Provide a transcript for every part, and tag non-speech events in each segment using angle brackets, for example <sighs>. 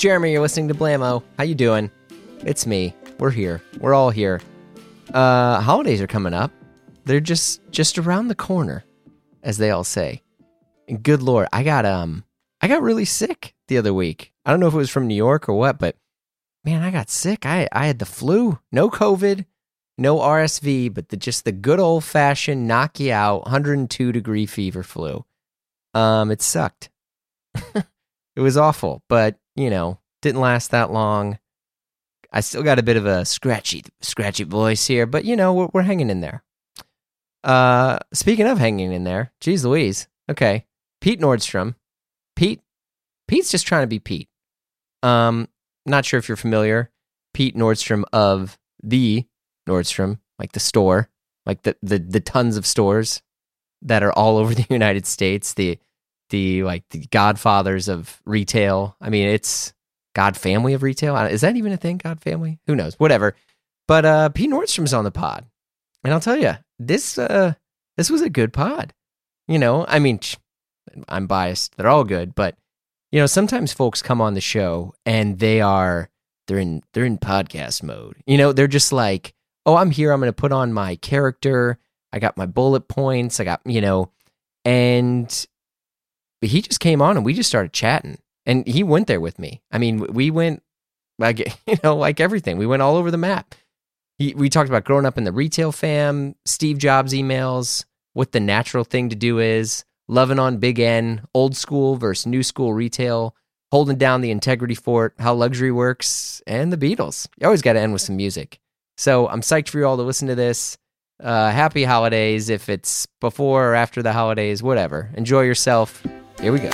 Jeremy. You're listening to Blammo. How you doing? It's me. We're here. We're all here. Uh, holidays are coming up. They're just just around the corner, as they all say. And good lord, I got um, I got really sick the other week. I don't know if it was from New York or what, but man, I got sick. I I had the flu. No COVID, no RSV, but the just the good old fashioned knock you out 102 degree fever flu. Um, it sucked. <laughs> it was awful, but you know, didn't last that long. I still got a bit of a scratchy, scratchy voice here, but you know, we're, we're hanging in there. Uh, speaking of hanging in there, geez Louise. Okay, Pete Nordstrom. Pete, Pete's just trying to be Pete. Um, not sure if you're familiar. Pete Nordstrom of the Nordstrom, like the store, like the the the tons of stores that are all over the <laughs> United States. The the like the godfathers of retail. I mean, it's God family of retail. Is that even a thing? God family? Who knows? Whatever. But uh, Pete Nordstrom's on the pod, and I'll tell you this. Uh, this was a good pod. You know, I mean, I'm biased. They're all good, but you know, sometimes folks come on the show and they are they're in they're in podcast mode. You know, they're just like, oh, I'm here. I'm going to put on my character. I got my bullet points. I got you know, and he just came on and we just started chatting and he went there with me. I mean, we went like <laughs> you know, like everything. We went all over the map. He, we talked about growing up in the retail fam, Steve Jobs emails, what the natural thing to do is, loving on Big N, old school versus new school retail, holding down the integrity fort, how luxury works, and the Beatles. You always got to end with some music. So I'm psyched for you all to listen to this. Uh, happy holidays if it's before or after the holidays, whatever. Enjoy yourself. Here we go.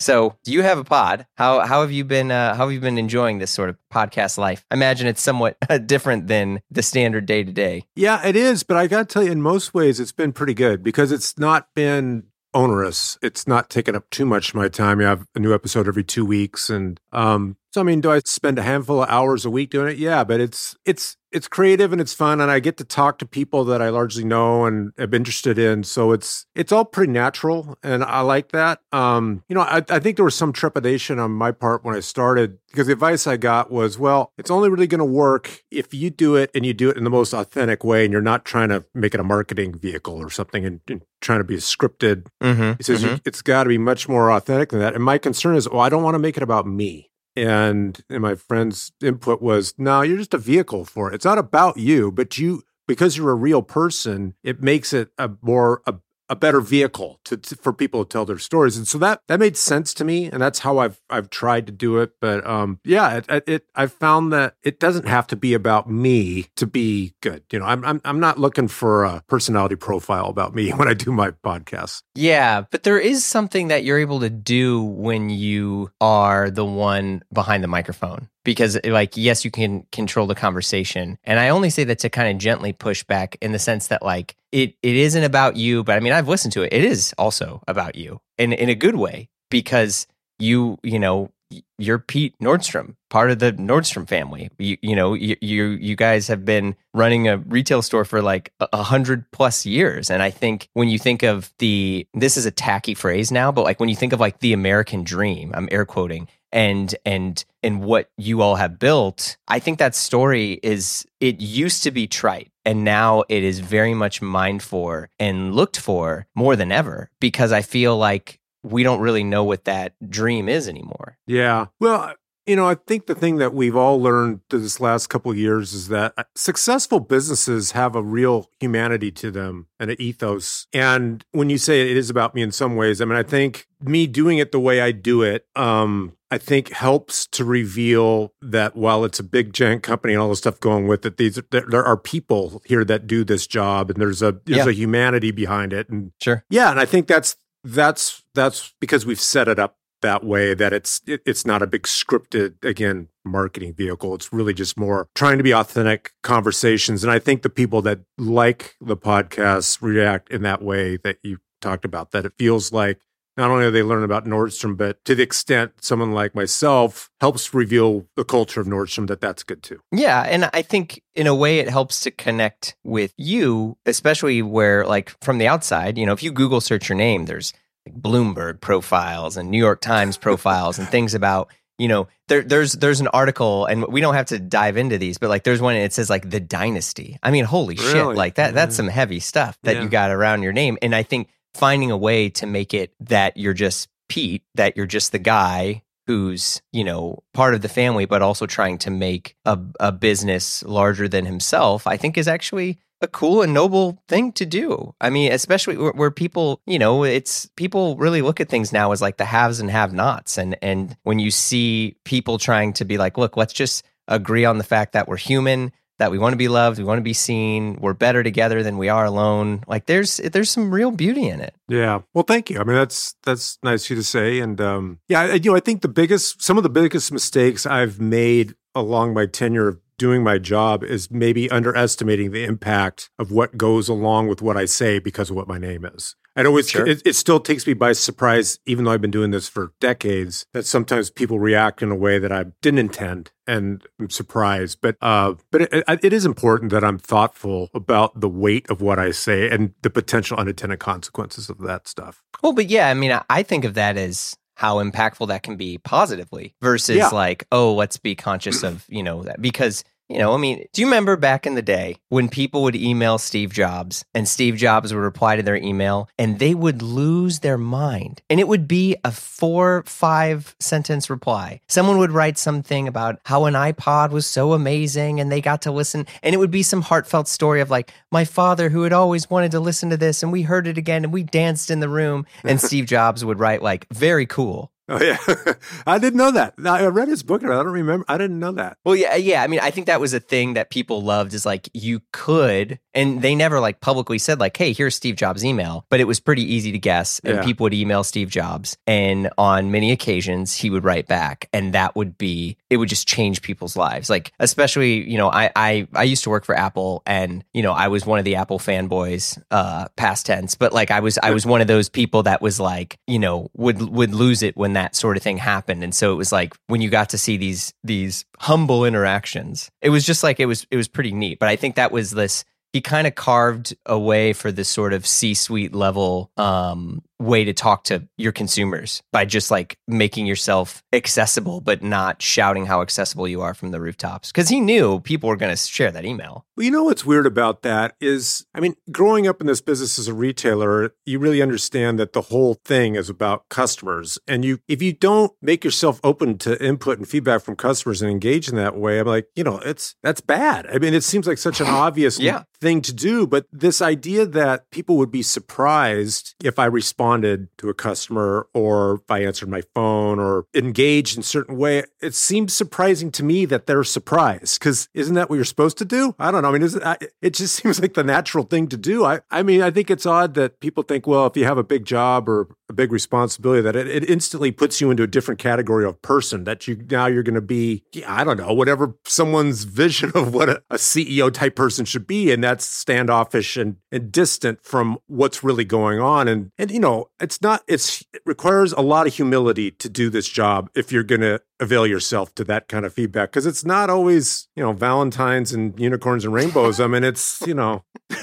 So, do you have a pod? How how have you been? Uh, how have you been enjoying this sort of podcast life? I imagine it's somewhat <laughs> different than the standard day to day. Yeah, it is. But I got to tell you, in most ways, it's been pretty good because it's not been onerous. It's not taking up too much of my time. You have a new episode every two weeks, and um, so I mean, do I spend a handful of hours a week doing it? Yeah, but it's it's it's creative and it's fun and I get to talk to people that I largely know and am interested in. So it's it's all pretty natural and I like that. Um, you know, I, I think there was some trepidation on my part when I started because the advice I got was, well, it's only really going to work if you do it and you do it in the most authentic way and you're not trying to make it a marketing vehicle or something and, and trying to be scripted. Mm-hmm, he says mm-hmm. it's got to be much more authentic than that. And my concern is, well, I don't want to make it about me. And, and my friend's input was, no, you're just a vehicle for it. It's not about you, but you, because you're a real person, it makes it a more a a better vehicle to, to, for people to tell their stories. And so that that made sense to me and that's how i've i've tried to do it. But um yeah it, it i've found that it doesn't have to be about me to be good. You know i'm i'm, I'm not looking for a personality profile about me <laughs> when i do my podcast yeah but there is something that you're able to do when you are the one behind the microphone. Because like yes you can control the conversation. And i only say that to kind of gently push back in the sense that like it it isn't about you but i mean i've listened to it. It is also about you in in a good way because you you know you're Pete Nordstrom, part of the Nordstrom family. You, you know, you, you, you guys have been running a retail store for like a hundred plus years, and I think when you think of the, this is a tacky phrase now, but like when you think of like the American dream, I'm air quoting, and and and what you all have built i think that story is it used to be trite and now it is very much mined for and looked for more than ever because i feel like we don't really know what that dream is anymore. Yeah. Well you know, I think the thing that we've all learned this last couple of years is that uh, successful businesses have a real humanity to them and an ethos. And when you say it is about me in some ways, I mean, I think me doing it the way I do it, um, I think helps to reveal that while it's a big giant company and all the stuff going with it, these there, there are people here that do this job, and there's a there's yeah. a humanity behind it, and sure, yeah, and I think that's that's that's because we've set it up that way that it's it, it's not a big scripted again marketing vehicle it's really just more trying to be authentic conversations and i think the people that like the podcast react in that way that you talked about that it feels like not only are they learning about Nordstrom, but to the extent someone like myself helps reveal the culture of Nordstrom, that that's good too. Yeah. And I think in a way it helps to connect with you, especially where, like, from the outside, you know, if you Google search your name, there's Bloomberg profiles and New York Times profiles and things about you know there, there's there's an article and we don't have to dive into these but like there's one and it says like the dynasty i mean holy Really? shit like that that's mm-hmm. some heavy stuff that Yeah. you got around your name and i think finding a way to make it that you're just pete that you're just the guy who's you know part of the family but also trying to make a, a business larger than himself i think is actually a cool and noble thing to do. I mean, especially where, where people, you know, it's people really look at things now as like the haves and have nots. And, and when you see people trying to be like, look, let's just agree on the fact that we're human, that we want to be loved, we want to be seen, we're better together than we are alone. Like there's, there's some real beauty in it. Yeah. Well, thank you. I mean, that's that's nice of you to say. And um, yeah, I, you know, I think the biggest, some of the biggest mistakes I've made along my tenure of doing my job is maybe underestimating the impact of what goes along with what I say because of what my name is. I always, Sure. it, it still takes me by surprise, even though I've been doing this for decades, that sometimes people react in a way that I didn't intend, and I'm surprised. But, uh, but it, it- it is important that I'm thoughtful about the weight of what I say and the potential unintended consequences of that stuff. Well, but yeah, I mean, I think of that as how impactful that can be positively versus Yeah. like, oh, let's be conscious of, you know, that because, you know, I mean, do you remember back in the day when people would email Steve Jobs and Steve Jobs would reply to their email and they would lose their mind and it would be a four, five sentence reply. Someone would write something about how an iPod was so amazing and they got to listen and it would be some heartfelt story of like my father who had always wanted to listen to this and we heard it again and we danced in the room and <laughs> Steve Jobs would write like very cool. <laughs> Oh yeah, <laughs> I didn't know that. I read his book, and I don't remember. I didn't know that. Well, yeah, yeah. I mean, I think that was a thing that people loved is like you could, and they never like publicly said like, "Hey, here's Steve Jobs' email," but it was pretty easy to guess, and Yeah. people would email Steve Jobs, and on many occasions he would write back, and that would be it would just change people's lives. Like, especially you know, I I I used to work for Apple, and you know, I was one of the Apple fanboys, uh, past tense, but like I was I was one of those people that was like, you know, would would lose it when that sort of thing happened, and so it was like when you got to see these these humble interactions, it was just like it was it was pretty neat. But I think that was this he kind of carved a way for this sort of C-suite level um, way to talk to your consumers by just like making yourself accessible, but not shouting how accessible you are from the rooftops. Because he knew people were going to share that email. Well, you know what's weird about that is, I mean, growing up in this business as a retailer, you really understand that the whole thing is about customers. And you, if you don't make yourself open to input and feedback from customers and engage in that way, I'm like, you know, it's that's bad. I mean, it seems like such an <laughs> obvious Yeah. thing to do, but this idea that people would be surprised if I responded to a customer or if I answered my phone or engaged in a certain way, it seems surprising to me that they're surprised because isn't that what you're supposed to do? I don't know. I mean, it, I, it just <laughs> seems like the natural thing to do. I, I mean, I think it's odd that people think, well, if you have a big job or a big responsibility, that it, it instantly puts you into a different category of person. That you now you're going to be, I don't know, whatever someone's <laughs> vision of what a, a CEO type person should be, and that's standoffish and, and distant from what's really going on. And and you know, it's not. It's it requires a lot of humility to do this job if you're going to avail yourself to that kind of feedback because it's not always you know Valentines and unicorns and rainbows. I mean, it's you know. <laughs>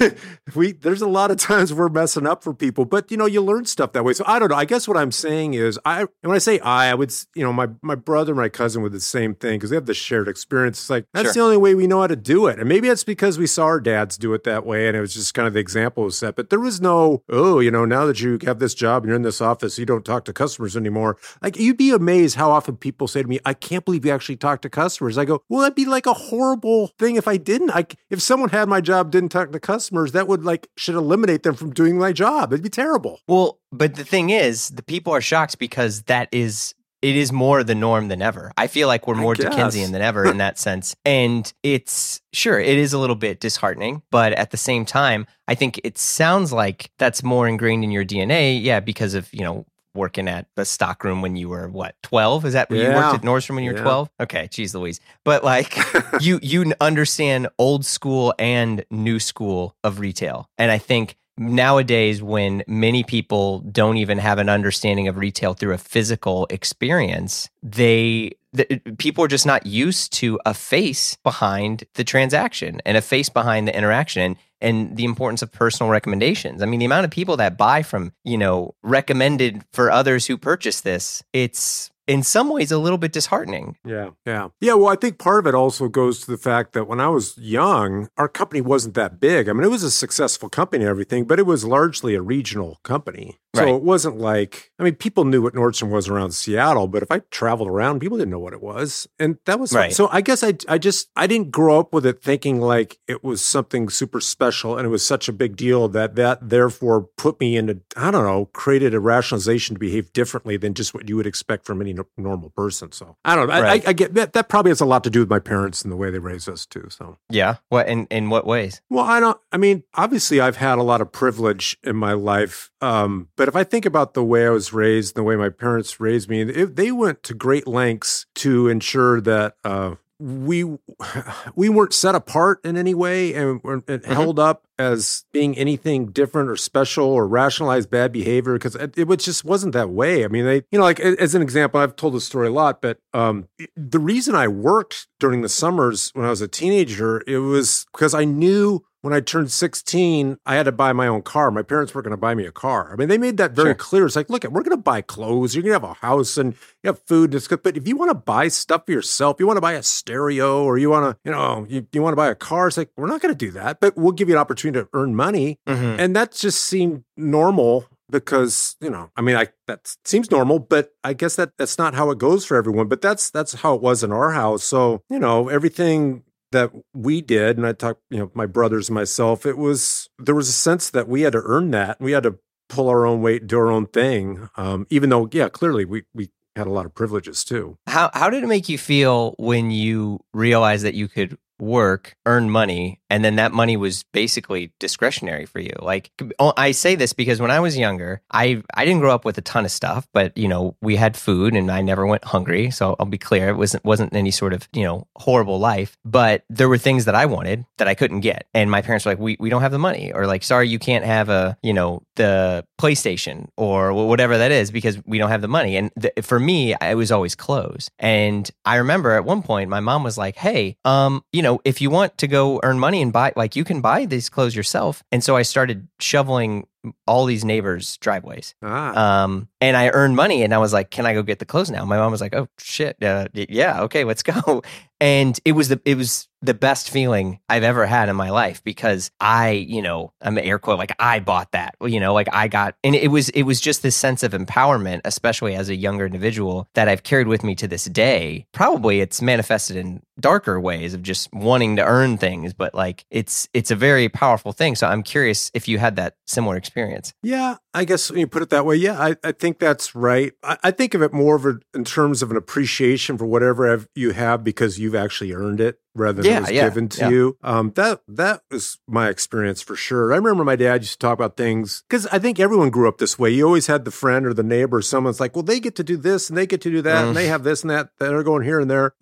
we there's a lot of times we're messing up for people, but you know you learn stuff that way. So I don't know. I guess what I'm saying is I and when I say I, I would you know my my brother and my cousin with the same thing because they have the shared experience. It's like that's Sure. the only way we know how to do it, and maybe it's because we saw our dads do it that way, and it was just kind of the example was set. But there was no oh you know now that you have this job and you're in this office, you don't talk to customers anymore. Like you'd be amazed how often people say me, I can't believe you actually talk to customers. I go, well, that'd be like a horrible thing if I didn't. I if someone had my job didn't talk to customers, that would like should eliminate them from doing my job. It'd be terrible. Well, but the thing is, the people are shocked because that is it is more the norm than ever. I feel like we're more. Dickensian than ever in that sense. <laughs> And it's sure it is a little bit disheartening, but at the same time, I think it sounds like that's more ingrained in your DNA. Yeah, because of, you know, working at the stockroom when you were what, 12? Is that you Yeah. worked at Nordstrom when you were Yeah. 12? Okay, geez Louise. But like <laughs> you you understand old school and new school of retail. And I think nowadays when many people don't even have an understanding of retail through a physical experience, they the, people are just not used to a face behind the transaction and a face behind the interaction. And and the importance of personal recommendations. I mean, the amount of people that buy from, you know, recommended for others who purchase this, it's in some ways a little bit disheartening. Yeah. Yeah. Yeah. Well, I think part of it also goes to the fact that when I was young, our company wasn't that big. I mean, it was a successful company and everything, but it was largely a regional company. So Right. it wasn't like, I mean, people knew what Nordstrom was around Seattle, but if I traveled around, people didn't know what it was. And that was Right. so I guess I, I just, I didn't grow up with it thinking like it was something super special and it was such a big deal that that therefore put me into, I don't know, created a rationalization to behave differently than just what you would expect from any no- normal person. So I don't know. I, Right. I, I get that. That probably has a lot to do with my parents and the way they raised us too. So. Yeah. What in in what ways? Well, I don't. I mean, obviously, I've had a lot of privilege in my life. Um, but if I think about the way I was raised, and the way my parents raised me, it, they went to great lengths to ensure that uh, we <sighs> we weren't set apart in any way and, weren't- and held up as being anything different or special or rationalized bad behavior because it, it was just wasn't that way. I mean, they, you know, like as an example, I've told this story a lot, but um, the reason I worked during the summers when I was a teenager, it was because I knew when I turned 16, I had to buy my own car. My parents weren't going to buy me a car. I mean, they made that very Sure. clear. It's like, look, we're going to buy clothes. You're going to have a house and you have food. And it's good. But if you want to buy stuff for yourself, you want to buy a stereo or you want to, you know, you, you want to buy a car, it's like, we're not going to do that. But we'll give you an opportunity to earn money. Mm-hmm. And that just seemed normal because, you know, I mean, I that seems normal, but I guess that that's not how it goes for everyone. But that's that's how it was in our house. So, you know, everything that we did, and I talked, you know, my brothers and myself, it was there was a sense that we had to earn that. We had to pull our own weight, do our own thing. Um, even though, yeah, clearly we we had a lot of privileges too. How how did it make you feel when you realized that you could work, earn money, and then that money was basically discretionary for you? Like oh, I say this because when I was younger, I I didn't grow up with a ton of stuff, but you know, we had food and I never went hungry, so I'll be clear, it wasn't wasn't any sort of, you know, horrible life, but there were things that I wanted that I couldn't get. And my parents were like, "We we don't have the money." Or like, "Sorry, you can't have a, you know, the PlayStation or whatever that is because we don't have the money." And th- for me, it was always clothes. And I remember at one point my mom was like, "Hey, um, you know, if you want to go earn money and buy like you can buy these clothes yourself." And so I started shoveling all these neighbors' driveways. Ah, Um, and I earned money, and I was like, "Can I go get the clothes now?" My mom was like, "Oh shit, uh, yeah, okay, let's go." <laughs> And it was the it was the best feeling I've ever had in my life because I, you know, I'm air quote like I bought that, you know, like I got, and it was it was just this sense of empowerment, especially as a younger individual, that I've carried with me to this day. Probably it's manifested in darker ways of just wanting to earn things, but like it's it's a very powerful thing. So I'm curious if you had that similar experience. Yeah, I guess when you put it that way, yeah, I, I think that's right. I, I think of it more of a, in terms of an appreciation for whatever you have because you've actually earned it rather than Yeah, it was yeah, given to yeah. you. Um, that that was my experience for sure. I remember my dad used to talk about things because I think everyone grew up this way. You always had the friend or the neighbor, or someone's like, well, they get to do this and they get to do that, Mm. and they have this and that. They're going here and there.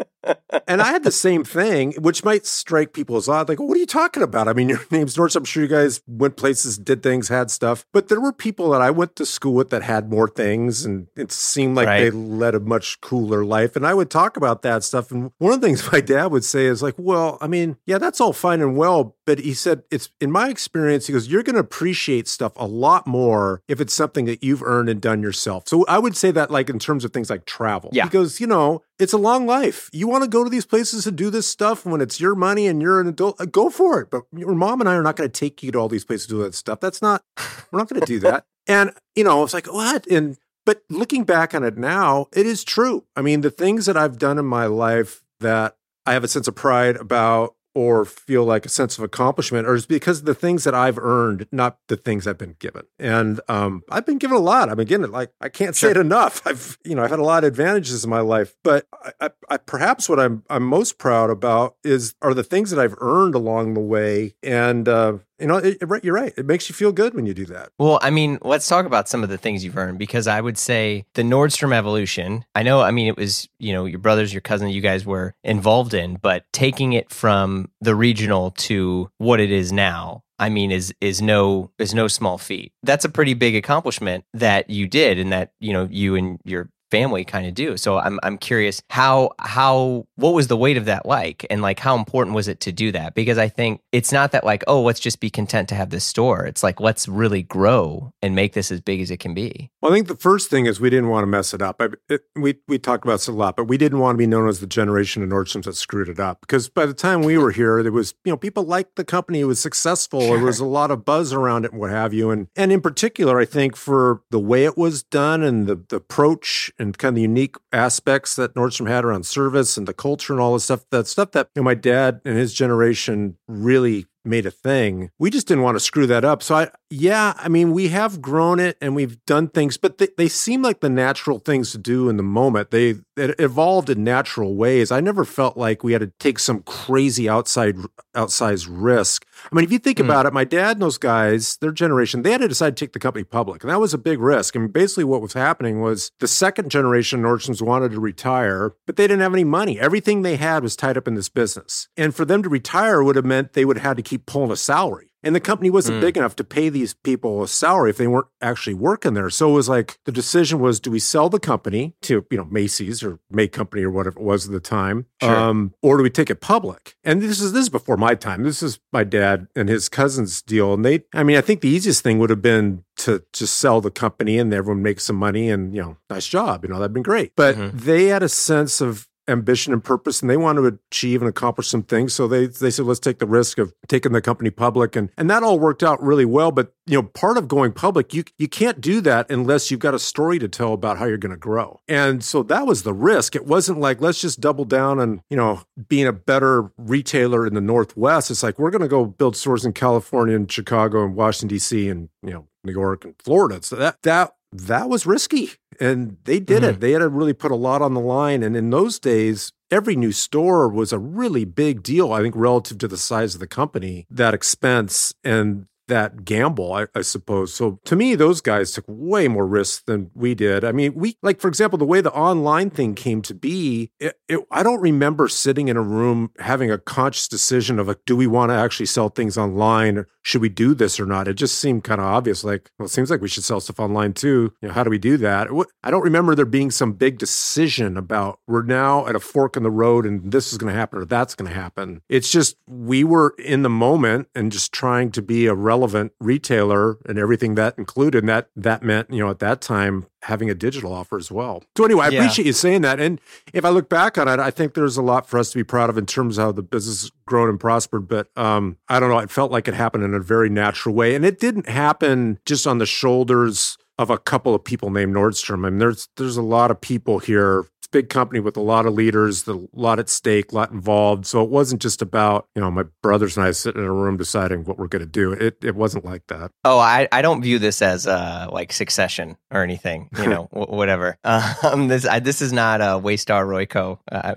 and I had the same thing, which might strike people as odd. Like, what are you talking about? I mean, your <laughs> name's Norris. I'm sure you guys went places, did things, had stuff. But there were people that I went to school with that had more things, and it seemed like Right. they led a much cooler life. And I would talk about that stuff. And one of the things <laughs> my dad would say is like, well, I mean, yeah, that's all fine and well. But he said, it's in my experience, he goes, you're going to appreciate stuff a lot more if it's something that you've earned and done yourself. So I would say that, like, in terms of things like travel. Yeah. He goes, you know, it's a long life. You want to go to these places and do this stuff when it's your money and you're an adult, uh, go for it. But your mom and I are not going to take you to all these places to do that stuff. That's not, we're not going to do that. <laughs> And, you know, it's like, what? And, but looking back on it now, it is true. I mean, the things that I've done in my life that I have a sense of pride about or feel like a sense of accomplishment or is because of the things that I've earned, not the things I've been given. And um, I've been given a lot. I'm again like I can't say it enough. <laughs> I've you know I've had a lot of advantages in my life, but I, I, I, perhaps what I'm I'm most proud about is are the things that I've earned along the way. And uh, you know, it, it- you're right. It makes you feel good when you do that. Well, I mean, let's talk about some of the things you've earned because I would say the Nordstrom evolution. I know, I mean, it was, you know, your brothers, your cousin, you guys were involved in, but taking it from the regional to what it is now. I mean, is is no is no small feat. That's a pretty big accomplishment that you did, and that you know you and your family kind of do. So I'm I'm curious how how what was the weight of that like and like how important was it to do that? Because I think it's not that like, oh, let's just be content to have this store. It's like let's really grow and make this as big as it can be. Well, I think the first thing is we didn't want to mess it up. I, it, we we talked about this a lot, but we didn't want to be known as the generation of Nordstrom's that screwed it up. Because by the time we were <laughs> here, there was you know people liked the company. It was successful. Sure. There was a lot of buzz around it and what have you. And and in particular, I think for the way it was done and the, the approach and kind of the unique aspects that Nordstrom had around service and the culture and all this stuff, that stuff that you know, my dad and his generation really made a thing. We just didn't want to screw that up. So I, yeah, I mean, we have grown it and we've done things, but they, they seem like the natural things to do in the moment. They it evolved in natural ways. I never felt like we had to take some crazy outside outsized risk. I mean, if you think mm. about it, my dad and those guys, their generation, they had to decide to take the company public, and that was a big risk. I mean, basically, what was happening was the second generation Nordstroms wanted to retire, but they didn't have any money. Everything they had was tied up in this business, and for them to retire would have meant they would have had to keep pulling a salary. And the company wasn't mm. big enough to pay these people a salary if they weren't actually working there. So it was like the decision was do we sell the company to, you know, Macy's or May Company or whatever it was at the time? Sure. Um, or do we take it public? And this is this is before my time. This is my dad and his cousin's deal. And they I mean, I think the easiest thing would have been to just sell the company and everyone make some money and, you know, nice job. You know, that'd been great. But mm-hmm. they had a sense of ambition and purpose and they want to achieve and accomplish some things. So they they said let's take the risk of taking the company public. And and that all worked out really well. But you know part of going public you you can't do that unless you've got a story to tell about how you're going to grow. And so that was the risk. It wasn't like let's just double down on you know being a better retailer in the northwest. It's like we're going to go build stores in California and Chicago and Washington DC and you know New York and Florida. So that that that was risky and they did mm-hmm. it. They had to really put a lot on the line. And in those days, every new store was a really big deal, I think, relative to the size of the company, that expense. And that gamble, I, I, suppose. So to me, those guys took way more risks than we did. I mean, we like, for example, the way the online thing came to be. It, it, I don't remember sitting in a room having a conscious decision of like, do we want to actually sell things online? Or should we do this or not? It just seemed kind of obvious. Like, well, it seems like we should sell stuff online too. You know, how do we do that? I don't remember there being some big decision about we're now at a fork in the road and this is going to happen or that's going to happen. It's just we were in the moment and just trying to be a relevant retailer and everything that included. And that that meant, you know, at that time having a digital offer as well. So anyway, I yeah. appreciate you saying that. And if I look back on it, I think there's a lot for us to be proud of in terms of how the business has grown and prospered. But um, I don't know, it felt like it happened in a very natural way. And it didn't happen just on the shoulders of a couple of people named Nordstrom. I mean, there's there's a lot of people here big company with a lot of leaders, a lot at stake, a lot involved. So it wasn't just about, you know, my brothers and I sitting in a room deciding what we're going to do. It, it wasn't like that. Oh, I, I don't view this as uh, like succession or anything, you know, <laughs> w- whatever. Um, <laughs> this, I, this is not a Waystar Royco. Uh,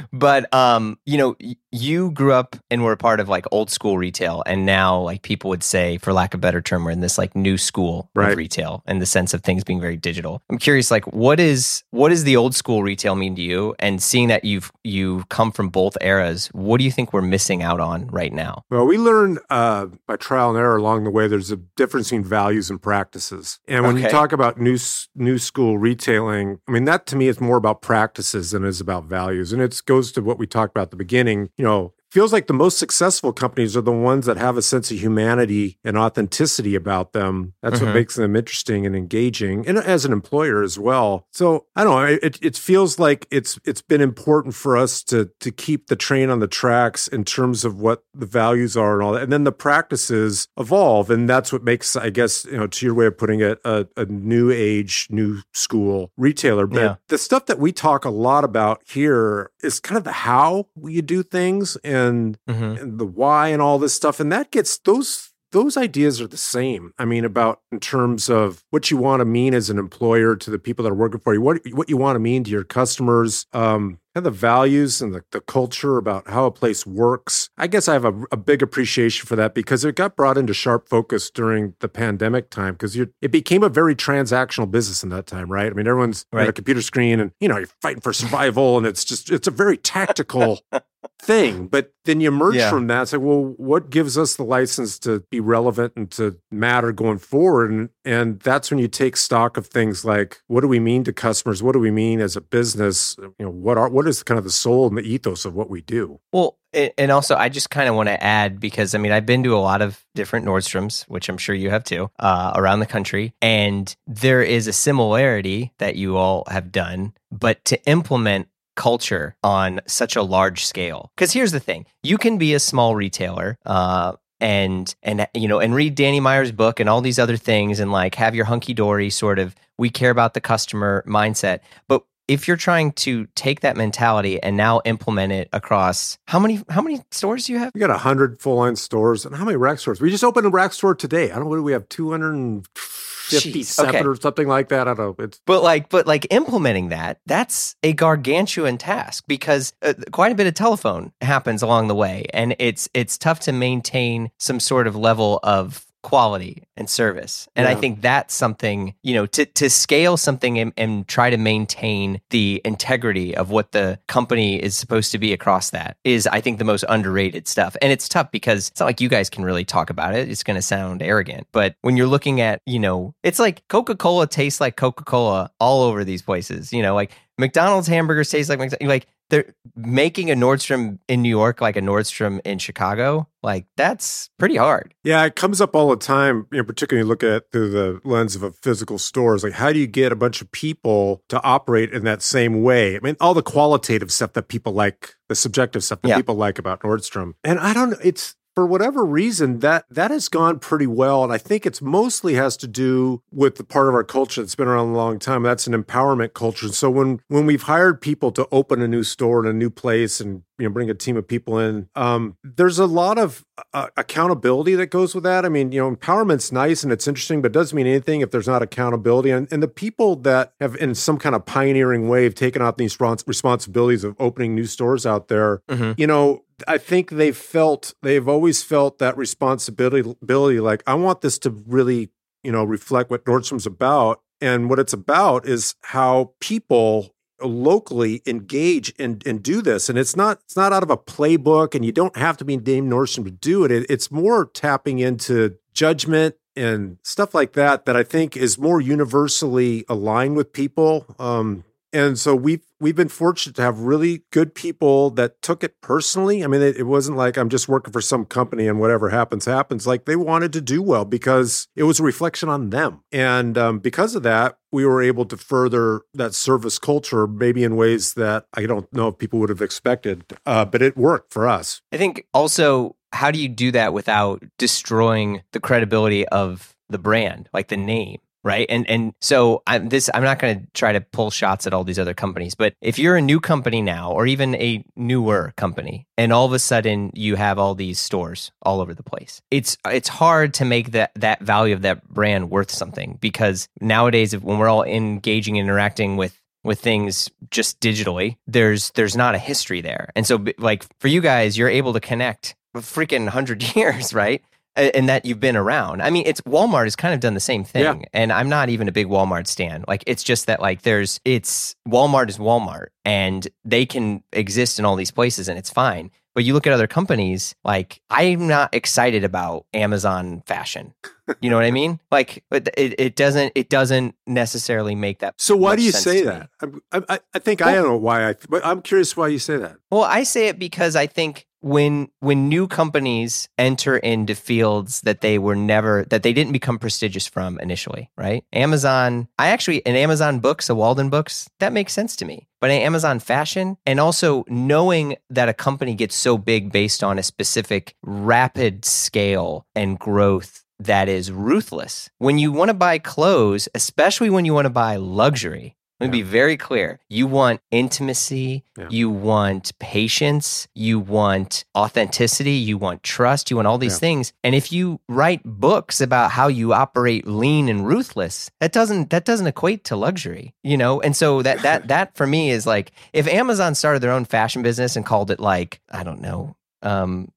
<laughs> but, um, you know, you grew up and were a part of like old school retail. And now like people would say, for lack of a better term, we're in this like new school right. of retail in the sense of things being very digital. I'm curious, like what is, what is the the old school retail mean to you? And seeing that you've you come from both eras, what do you think we're missing out on right now? Well, we learned uh, by trial and error along the way. There's a difference in values and practices. And when okay. you talk about new new school retailing, I mean that to me is more about practices than it is about values. And it goes to what we talked about at the beginning. You know, feels like the most successful companies are the ones that have a sense of humanity and authenticity about them. That's mm-hmm. what makes them interesting and engaging, and as an employer as well. So I don't know. It, it feels like it's it's been important for us to to keep the train on the tracks in terms of what the values are and all that, and then the practices evolve, and that's what makes, I guess, you know, to your way of putting it, a, a new age, new school retailer. But yeah. the stuff that we talk a lot about here is kind of the how you do things and and, mm-hmm. and the why and all this stuff. And that gets those those ideas are the same. I mean, about in terms of what you want to mean as an employer to the people that are working for you, what what you want to mean to your customers, um, and the values and the, the culture about how a place works. I guess I have a, a big appreciation for that because it got brought into sharp focus during the pandemic time because it became a very transactional business in that time, right? I mean, everyone's right. at a computer screen and you know you're fighting for survival, and it's just it's a very tactical <laughs> thing. But then you emerge Yeah. from that. It's like, well, what gives us the license to be relevant and to matter going forward? And and that's when you take stock of things like what do we mean to customers? What do we mean as a business? You know, what are what is kind of the soul and the ethos of what we do? Well, and also, I just kind of want to add because I mean, I've been to a lot of different Nordstroms, which I'm sure you have too, uh, around the country. And there is a similarity that you all have done, but to implement culture on such a large scale. Because here's the thing you can be a small retailer. Uh, and and you know and read Danny Meyer's book and all these other things and like have your hunky dory sort of we care about the customer mindset but if you're trying to take that mentality and now implement it across how many how many stores do you have? We got a hundred full line stores and how many rack stores? We just opened a rack store today. I don't know what do we have two hundred and fifty seven okay. or something like that. I don't know. It's But like but like implementing that that's a gargantuan task because uh, quite a bit of telephone happens along the way and it's it's tough to maintain some sort of level of quality and service. And I think that's something, you know, to to scale something and, and try to maintain the integrity of what the company is supposed to be across that is I think the most underrated stuff. And it's tough because it's not like you guys can really talk about it. It's going to sound arrogant. But when you're looking at, you know, it's like Coca-Cola tastes like Coca-Cola all over these places, you know, like McDonald's hamburgers taste like McDonald's. Like they're making a Nordstrom in New York, like a Nordstrom in Chicago. Like that's pretty hard. Yeah, it comes up all the time, you know, particularly look at through the lens of a physical store. It's like, how do you get a bunch of people to operate in that same way? I mean, all the qualitative stuff that people like, the subjective stuff that Yeah. people like about Nordstrom. And I don't know, it's for whatever reason that that has gone pretty well. And I think it's mostly has to do with the part of our culture that's been around a long time. That's an empowerment culture. So when when we've hired people to open a new store in a new place and you know bring a team of people in, um, there's a lot of uh, accountability that goes with that. I mean, you know, empowerment's nice and it's interesting, but it doesn't mean anything if there's not accountability. And, and the people that have, in some kind of pioneering way, have taken on these respons- responsibilities of opening new stores out there, Mhm. you know, I think they've felt, they've always felt that responsibility, like, I want this to really, you know, reflect what Nordstrom's about. And what it's about is how people locally engage and, and do this. And it's not it's not out of a playbook and you don't have to be named Nordstrom to do it. it. It's more tapping into judgment and stuff like that that I think is more universally aligned with people. Um, and so we've we've been fortunate to have really good people that took it personally. I mean, it, it wasn't like I'm just working for some company and whatever happens happens. Like they wanted to do well because it was a reflection on them, and um, because of that, we were able to further that service culture maybe in ways that I don't know if people would have expected, uh, but it worked for us. I think also, how do you do that without destroying the credibility of the brand, like the name? Right. And and so I'm this I'm not going to try to pull shots at all these other companies, but if you're a new company now or even a newer company and all of a sudden you have all these stores all over the place. It's it's hard to make that that value of that brand worth something because nowadays when we're all engaging and interacting with with things just digitally there's there's not a history there and so like for you guys you're able to connect freaking 100 <laughs> years right and that you've been around i mean it's walmart has kind of done the same thing Yeah. and i'm not even a big walmart stan like it's just that like there's it's walmart is walmart and they can exist in all these places and it's fine but you look at other companies like i'm not excited about amazon fashion you know what i mean <laughs> like but it, it doesn't it doesn't necessarily make that So why do you say that? I, I, I think I don't know why I, but I'm curious why you say that. Well, I say it because I think when when new companies enter into fields that they were never that they didn't become prestigious from initially, right? Amazon, I actually in Amazon books, a Waldenbooks, that makes sense to me. But in Amazon fashion and also knowing that a company gets so big based on a specific rapid scale and growth that is ruthless. When you want to buy clothes, especially when you want to buy luxury, let me be very clear. You want intimacy, Yeah. you want patience, you want authenticity, you want trust, you want all these Yeah. things. And if you write books about how you operate lean and ruthless, that doesn't that doesn't equate to luxury, you know? And so that <laughs> that that for me is like if Amazon started their own fashion business and called it like, I don't know, um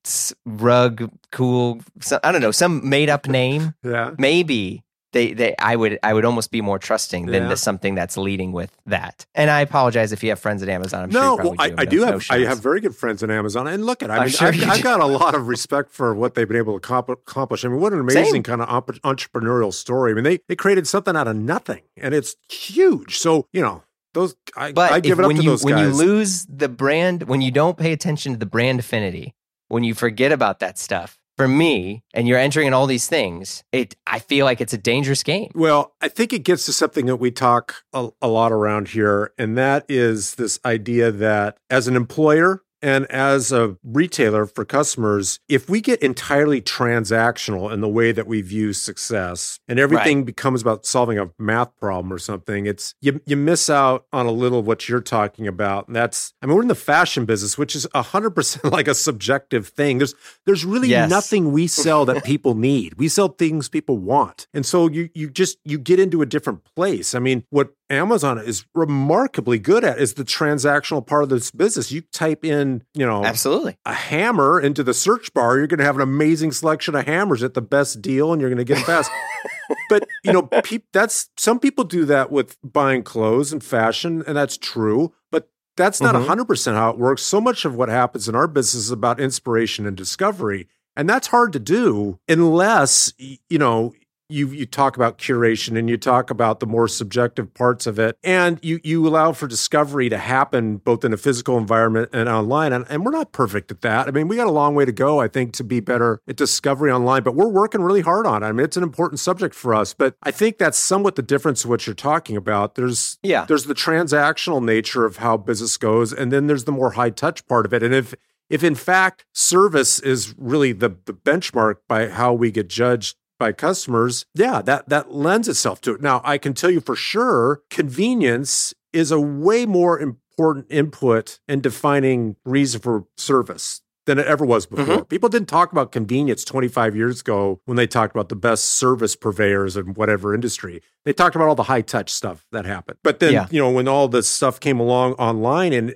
rug cool so, I don't know, some made up name, <laughs> Yeah. maybe they they I would I would almost be more trusting than Yeah. to something that's leading with that. And I apologize if you have friends at Amazon. I'm sure no, probably well, I, do. I No- do no have I have very good friends in Amazon, and look at I I'm mean sure I've, I've got a lot of respect for what they've been able to accomplish. I mean, what an amazing Same. kind of op- entrepreneurial story. I mean, they they created something out of nothing, and it's huge. So you know, those I, But I give if- it up when to you those when you lose the brand, when you don't pay attention to the brand affinity, when you forget about that stuff, for me, and you're entering in all these things, it I feel like it's a dangerous game. Well, I think it gets to something that we talk a, a lot around here, and that is this idea that as an employer and as a retailer for customers, if we get entirely transactional in the way that we view success and everything becomes about solving a math problem or something, it's you, you miss out on a little of what you're talking about. And that's, I mean, we're in the fashion business, which is 100% <laughs> like a subjective thing. There's, there's really Yes. nothing we sell that people need. We sell things people want. And so you you just you get into a different place. I mean, what Amazon is remarkably good at is the transactional part of this business. You type in, you know, Absolutely. a hammer into the search bar, you're going to have an amazing selection of hammers at the best deal and you're going to get it fast. <laughs> but, you know, peop, that's some people do that with buying clothes and fashion and that's true, but that's not Mhm. 100% how it works. So much of what happens in our business is about inspiration and discovery. And that's hard to do unless, you know, you you talk about curation and you talk about the more subjective parts of it. And you you allow for discovery to happen both in a physical environment and online. And, and we're not perfect at that. I mean we got a long way to go i think to be better at discovery online but we're working really hard on it. I mean it's an important subject for us but i think that's somewhat the difference of what you're talking about. There's Yeah. there's the transactional nature of how business goes and then there's the more high touch part of it. And if if in fact service is really the the benchmark by how we get judged by customers, yeah, that that lends itself to it. Now, I can tell you for sure, convenience is a way more important input in defining reason for service than it ever was before. Mm-hmm. People didn't talk about convenience 25 years ago when they talked about the best service purveyors in whatever industry. They talked about all the high touch stuff that happened. But then, Yeah. you know, when all this stuff came along online and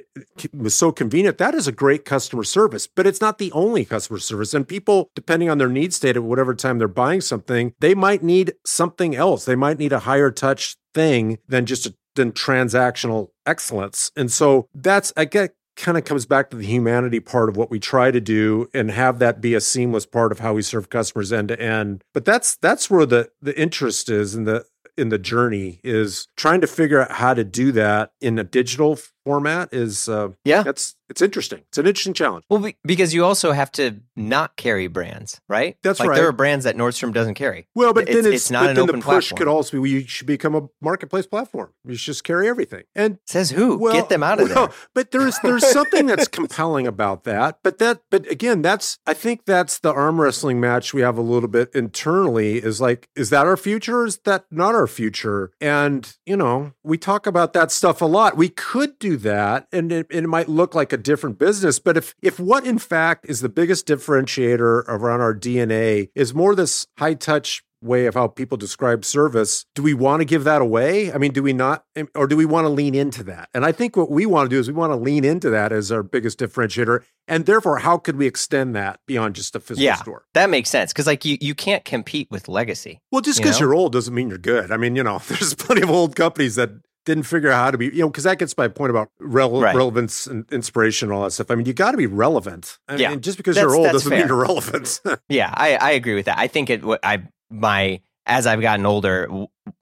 was so convenient, that is a great customer service, but it's not the only customer service. And people, depending on their need state at whatever time they're buying something, they might need something else. They might need a higher touch thing than just a, than transactional excellence. And so that's I get kind of comes back to the humanity part of what we try to do and have that be a seamless part of how we serve customers end to end. But that's that's where the the interest is in the in the journey is trying to figure out how to do that in a digital format is uh Yeah. that's it's interesting. It's an interesting challenge. Well, because you also have to not carry brands, right? That's like right. There are brands that Nordstrom doesn't carry. Well, but It's- then it's, it's not an open the push platform. could also be you should become a marketplace platform. You should just carry everything. And Says who? well, Get them out of well, there. But there's <laughs> there's something that's compelling about that. But that but again, that's I think that's the arm wrestling match we have a little bit internally is like, is that our future or is that not our future? And you know, we talk about that stuff a lot. We could do that and it, and it might look like a different business. But if if what in fact is the biggest differentiator around our DNA is more this high touch way of how people describe service. Do we want to give that away? I mean, do we not, or do we want to lean into that? And I think what we want to do is we want to lean into that as our biggest differentiator. And therefore, how could we extend that beyond just a physical Yeah. store? That makes sense because like you, you can't compete with legacy. Well, just because you are old doesn't mean you're good. I mean, you know, <laughs> there's plenty of old companies that didn't figure out how to be, you know, because that gets my point about rele- Right. relevance and inspiration and all that stuff. I mean, you got to be relevant. I Yeah. mean, just because That's- you're old doesn't mean fair. you're relevant. <laughs> Yeah, I, I agree with that. I think it. what I my as I've gotten older,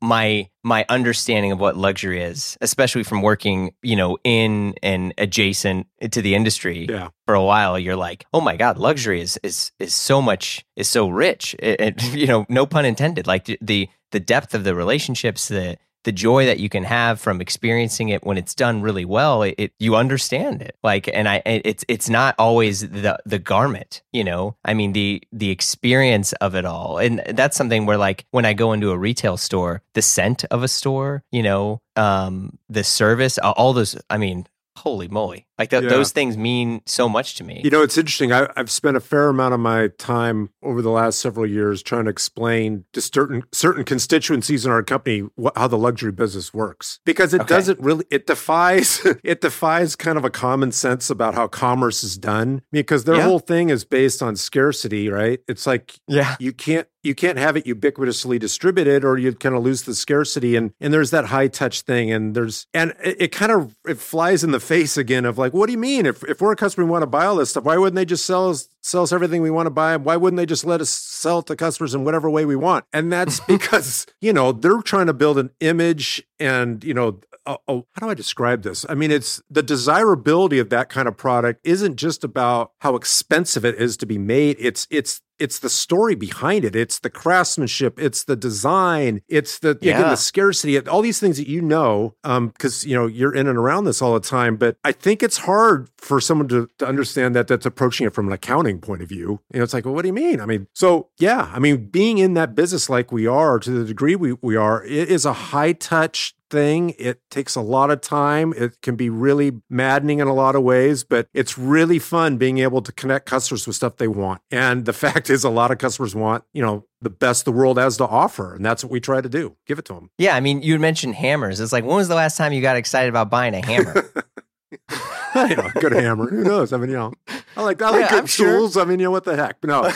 my my understanding of what luxury is, especially from working, you know, in and adjacent to the industry yeah. for a while, you're like, oh my god, luxury is is is so much is so rich. It, it- <laughs> you know, no pun intended. Like the the depth of the relationships, the the joy that you can have from experiencing it when it's done really well, it, it you understand it. Like, and I, it's it's not always the the garment, you know. I mean the the experience of it all, and that's something where like when I go into a retail store, the scent of a store, you know, um, the service, all those. I mean, holy moly, Like th- Yeah. those things mean so much to me. You know, it's interesting. I, I've spent a fair amount of my time over the last several years trying to explain to certain certain constituencies in our company what, how the luxury business works because it Okay. doesn't really. It defies <laughs> it defies kind of a common sense about how commerce is done because their Yeah. whole thing is based on scarcity, right? It's like yeah. you can't you can't have it ubiquitously distributed or you'd kind of lose the scarcity and and there's that high touch thing and there's and it, it kind of it flies in the face again of like what do you mean? If if we're a customer we want to buy all this stuff why wouldn't they just sell us sell us everything we want to buy? Why wouldn't they just let us sell it to customers in whatever way we want? And that's <laughs> because you know they're trying to build an image and you know oh, oh, how do I describe this? I mean, it's the desirability of that kind of product isn't just about how expensive it is to be made. It's it's it's the story behind it. It's the craftsmanship. It's the design. It's the again Yeah. the scarcity. All these things that you know, um, because you know you're in and around this all the time. But I think it's hard for someone to, to understand that that's approaching it from an accounting point of view. You know, it's like, well, what do you mean? I mean, so yeah, I mean, being in that business like we are, to the degree we we are, it is a high touch thing. It takes a lot of time. It can be really maddening in a lot of ways, but it's really fun being able to connect customers with stuff they want. And the <laughs> fact is, a lot of customers want, you know, the best the world has to offer. And that's what we try to do give it to them. Yeah, I mean, you mentioned hammers. It's like, when was the last time you got excited about buying a hammer? <laughs> you know, good hammer. Who knows? I mean, you know, I like I like Yeah, good I'm sure. tools. I mean, you know what the heck? No, <laughs>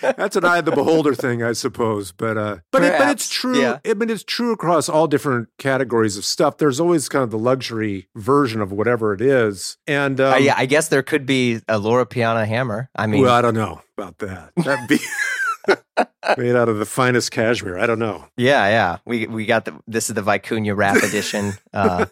that's an eye of the beholder thing, I suppose. But uh, but it, but it's true. yeah. I mean, it's true across all different categories of stuff. There's always kind of the luxury version of whatever it is, and um, Uh, yeah, I guess there could be a Loro Piana hammer. I mean, well, I don't know about that. That'd be <laughs> made out of the finest cashmere. I don't know. yeah, yeah. We we got the this is the Vicuña wrap <laughs> edition. Uh,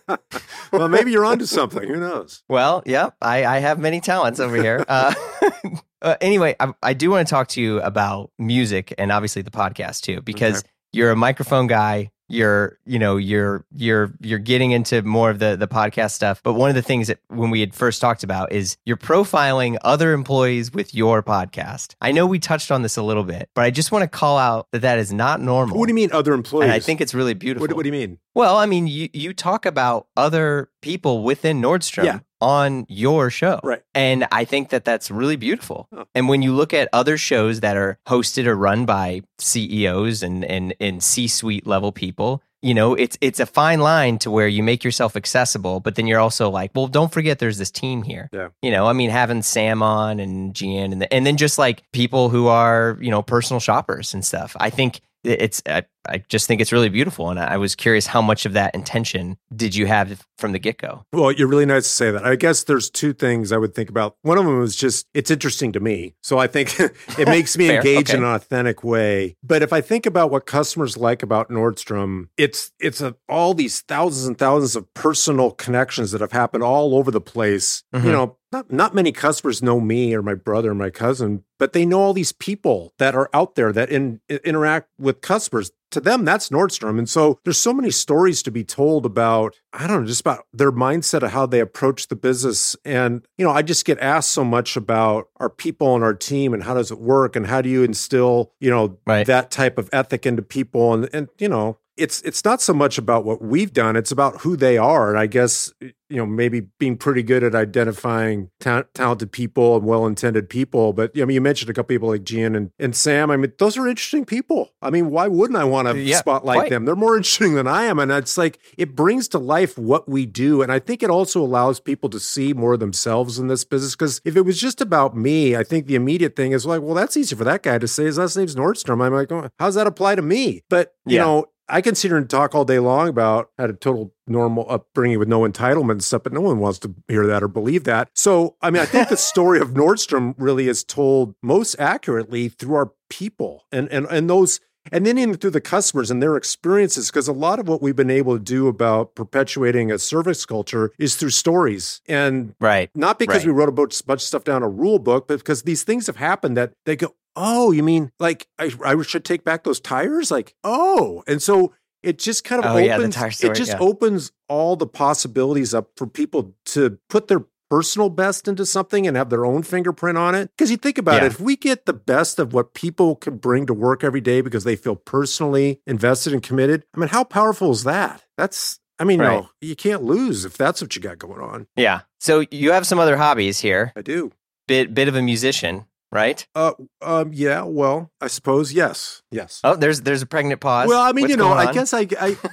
Well, maybe you're onto something. Who knows? well, yeah, I I have many talents over here. Uh, <laughs> uh, anyway, I, I do want to talk to you about music and obviously the podcast too, because you're a microphone guy. You're, you know, you're you're you're getting into more of the the podcast stuff. But one of the things that when we had first talked about is you're profiling other employees with your podcast. I know we touched on this a little bit, but I just want to call out that that is not normal. What do you mean, other employees? And I think it's really beautiful. What, what do you mean? Well, I mean, you, you talk about other people within Nordstrom Yeah. On your show. Right. And I think that that's really beautiful. Oh. And when you look at other shows that are hosted or run by CEOs and, and, and C suite level people, you know, it's it's a fine line to where you make yourself accessible, but then you're also like, well, don't forget there's this team here. Yeah. You know, I mean, having Sam on and Gian and the, and then just like people who are you know personal shoppers and stuff. I think it's I, I just think it's really beautiful, and I was curious how much of that intention did you have from the get go? Well, you're really nice to say that. I guess there's two things I would think about. One of them was just it's interesting to me. So I think <laughs> it <laughs> makes me engage in an authentic way. But if I think about what customers like about Nordstrom, it's it's a, all these thousands and thousands of personal connections that have happened all over the place. Mhm. You know, not not many customers know me or my brother or my cousin, but they know all these people that are out there that in, interact with customers. To them, that's Nordstrom. And so there's so many stories to be told about, I don't know, just about their mindset of how they approach the business. And, you know, I just get asked so much about our people and our team and how does it work and how do you instill, you know, Right. that type of ethic into people. And, and, you know, it's it's not so much about what we've done it's about who they are and i guess you know maybe being pretty good at identifying ta- talented people and well-intended people but i mean you mentioned a couple people like Gian and, and sam i mean those are interesting people i mean why wouldn't i want to Yeah, spotlight quite. them they're more interesting than i am and it's like it brings to life what we do and i think it also allows people to see more of themselves in this business because if it was just about me i think the immediate thing is like well that's easy for that guy to say his last name's nordstrom i'm like oh, how does that apply to me but you Yeah. know I can sit here and talk all day long about had a total normal upbringing with no entitlement and stuff, but no one wants to hear that or believe that. So, I mean, I think the <laughs> story of Nordstrom really is told most accurately through our people and and and those and then in through the customers and their experiences because a lot of what we've been able to do about perpetuating a service culture is through stories and Right. not because Right. we wrote a bunch, bunch of stuff down a rule book, but because these things have happened that they go, oh, you mean like I, I should take back those tires? Like, oh. And so it just kind of Oh, opens, yeah, story, it just yeah. opens all the possibilities up for people to put their personal best into something and have their own fingerprint on it. Because you think about Yeah. it, if we get the best of what people can bring to work every day because they feel personally invested and committed, I mean, how powerful is that? That's I mean, Right. no, you can't lose if that's what you got going on. Yeah. So you have some other hobbies here. I do. Bit bit of a musician, right? Uh, um, yeah. Well, I suppose yes, yes. Oh, there's there's a pregnant pause. Well, I mean, What's you know, I guess I, I <laughs>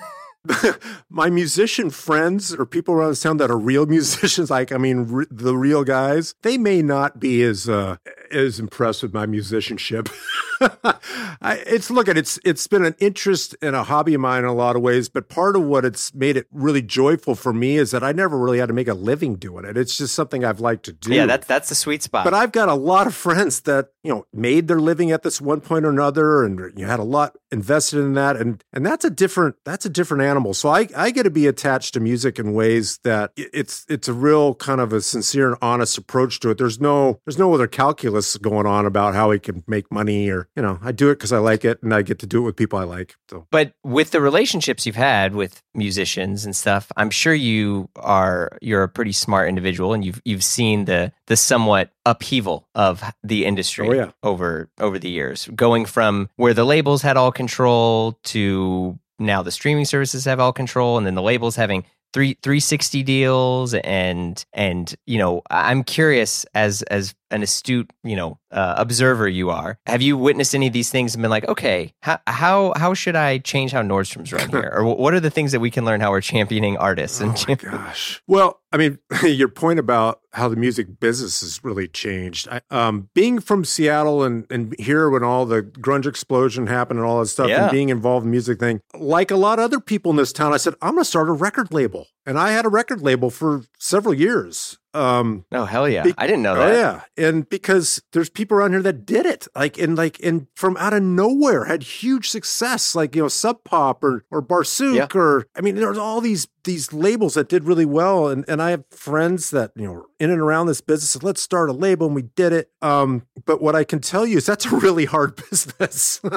<laughs> my musician friends or people around the town that are real <laughs> musicians, like I mean, re- the real guys, they may not be as uh, as impressed with my musicianship. <laughs> I, it's look at it's it's been an interest and a hobby of mine in a lot of ways, but part of what it's made it really joyful for me is that I never really had to make a living doing it. It's just something I've liked to do. Yeah, that's that's the sweet spot. But I've got a lot of friends that you know made their living at this one point or another, and you had a lot invested in that, and and that's a different that's a different animal. So I I get to be attached to music in ways that it's it's a real kind of a sincere and honest approach to it. There's no there's no other calculus going on about how we can make money or you know I do it because I like it and I get to do it with people I like. So But with the relationships you've had with musicians and stuff, I'm sure you are you're a pretty smart individual, and you've you've seen the the somewhat upheaval of the industry Oh, yeah. over over the years, going from where the labels had all control to now the streaming services have all control, and then the labels having three 360 deals and and you know i'm curious as as an astute you know uh, observer you are have you witnessed any of these things and been like okay how how, how should i change how nordstrom's run here <laughs> or what are the things that we can learn how we're championing artists Oh and my gosh. <laughs> Well, I mean, <laughs> your point about how the music business has really changed. I, um, being from Seattle and, and here when all the grunge explosion happened and all that stuff, Yeah. and being involved in the music thing, like a lot of other people in this town, I said, I'm going to start a record label. And I had a record label for several years. Um, oh hell yeah Be- i didn't know that. Oh that yeah, and because there's people around here that did it, like and like and from out of nowhere had huge success, like you know Sub Pop or or Barsuk Yeah. or I mean there's all these these labels that did really well, and and I have friends that you know in and around this business. Said, Let's start a label, and we did it. Um, but what I can tell you is that's a really hard <laughs> business. <laughs>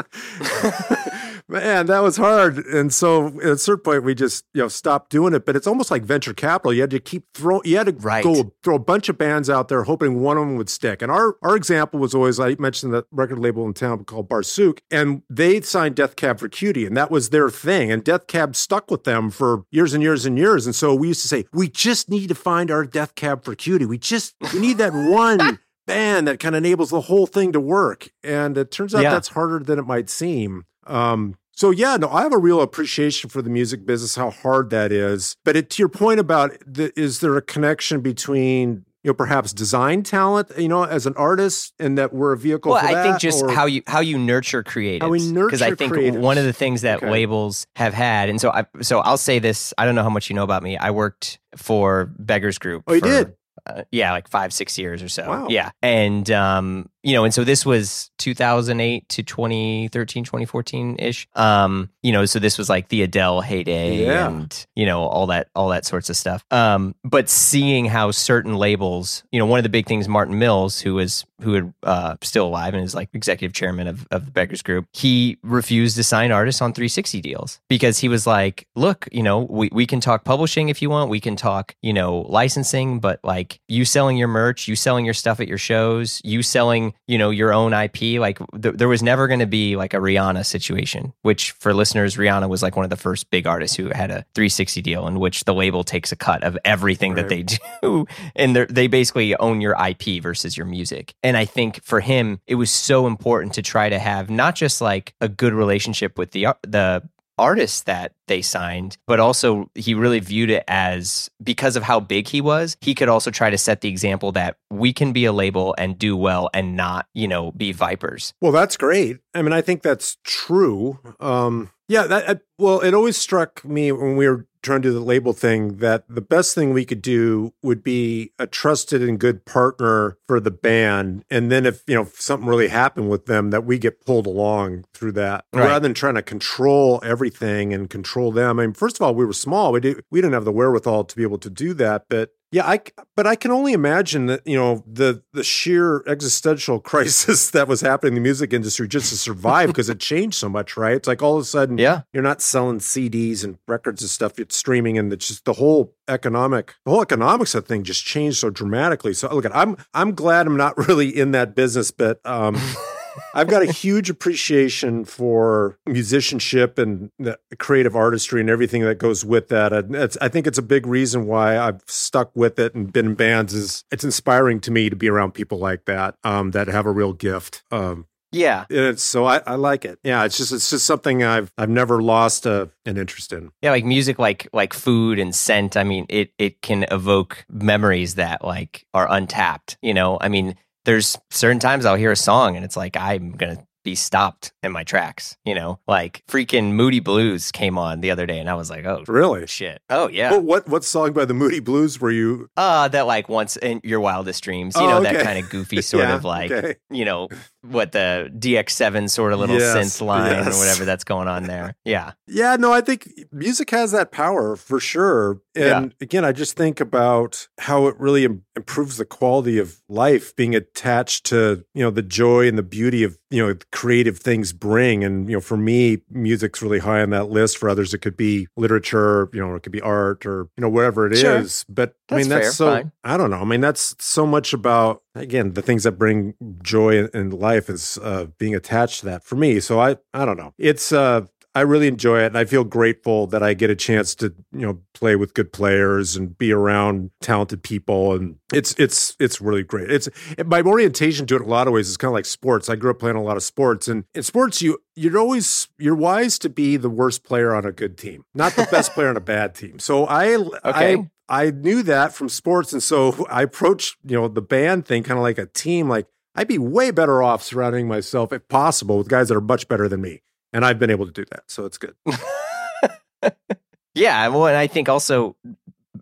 Man, that was hard. And so at a certain point, we just you know stopped doing it. But it's almost like venture capital. You had to keep throwing. You had to Right. go throw a bunch of bands out there, hoping one of them would stick. And our our example was always I mentioned that record label in town called Barsuk, and they signed Death Cab for Cutie, and that was their thing. And Death Cab stuck with them for years and years and years. And so we used to say, we just need to find our Death Cab for Cutie. We just we need that <laughs> one. Band that kind of enables the whole thing to work, and it turns out Yeah. that's harder than it might seem. Um, so yeah, no, I have a real appreciation for the music business, how hard that is. But it, to your point about the, is there a connection between you know perhaps design talent, you know, as an artist, and that we're a vehicle well, I that, think just how you how you nurture creatives. How we because I think creatives. one of the things that Okay. labels have had, and so I so I'll say this. I don't know how much you know about me. I worked for Beggars Group. Oh, you for, did? Uh, yeah, like five six years or so. Wow. Yeah, and um, you know, and so this was 2008 to 2013, 2014 ish. Um, you know, so this was like the Adele heyday, Yeah. and you know all that all that sorts of stuff. Um, but seeing how certain labels, you know, one of the big things, Martin Mills, who was who had uh, still alive and is like executive chairman of, of the Beggars Group, he refused to sign artists on 360 deals because he was like, look, you know, we, we can talk publishing if you want, we can talk, you know, licensing, but like you selling your merch, you selling your stuff at your shows, you selling, you know, your own IP, like th- there was never going to be like a Rihanna situation, which for listeners, Rihanna was like one of the first big artists who had a 360 deal in which the label takes a cut of everything that they do <laughs> and they're- basically own your IP versus your music. And I think for him, it was so important to try to have not just like a good relationship with the uh, the artists that they signed, but also he really viewed it as because of how big he was, he could also try to set the example that we can be a label and do well and not, you know, be vipers. Well, that's great. I mean, I think that's true. Um, yeah, that uh, well, it always struck me when we were trying to do the label thing that the best thing we could do would be a trusted and good partner for the band, and then if you know if something really happened with them, that we get pulled along through that Right. rather than trying to control everything and control them. I mean, first of all, we were small; we did, we didn't have the wherewithal to be able to do that, but. Yeah, I but I can only imagine that you know the the sheer existential <laughs> crisis that was happening in the music industry just to survive because it <laughs> changed so much, right? It's like all of a sudden Yeah. you're not selling CDs and records and stuff; it's streaming, and it's just the whole economic the whole economics of thing just changed so dramatically. So look, I'm I'm glad I'm not really in that business, but um, <laughs> I've got a huge appreciation for musicianship and the creative artistry and everything that goes with that. I think it's a big reason why I've stuck with it and been in bands. Is it's inspiring to me to be around people like that um, that have a real gift. Um, Yeah. and it's so I, I like it. Yeah, it's just it's just something I've I've never lost a, an interest in. Yeah, like music like like food and scent, I mean, it it can evoke memories that like are untapped, you know? I mean, there's certain times I'll hear a song and it's like I'm going to be stopped in my tracks, you know? Like freaking Moody Blues came on the other day and I was like, "Oh, Really? shit." Oh, yeah. Well, what what song by the Moody Blues were you? Uh that like once in your wildest dreams, you Oh, know, that kind of goofy <laughs> sort Yeah, of like, okay. you know, what the DX7 sort of little Yes, synth line or whatever that's going on there. <laughs> Yeah. Yeah, no, I think music has that power for sure. And again, I just think about how it really im- improves the quality of life being attached to, you know, the joy and the beauty of, you know, creative things bring. And, you know, for me, music's really high on that list. For others, it could be literature, you know, it could be art or, you know, whatever it is. Sure. But I mean, that's fair, so, fine. I don't know. I mean, that's so much about, again, the things that bring joy in, life is uh, being attached to that for me. So I, I don't know. It's, uh, I really enjoy it, and I feel grateful that I get a chance to, you know, play with good players and be around talented people, and it's it's it's really great. It's my orientation to it in a lot of ways is kind of like sports. I grew up playing a lot of sports, and in sports, you you're always you're wise to be the worst player on a good team, not the best player on a bad team. So I Okay. I I knew that from sports, and so <laughs> I approached you know the band thing kind of like a team. Like I'd be way better off surrounding myself, if possible, with guys that are much better than me. And I've been able to do that. So it's good. <laughs> Yeah, well, and I think also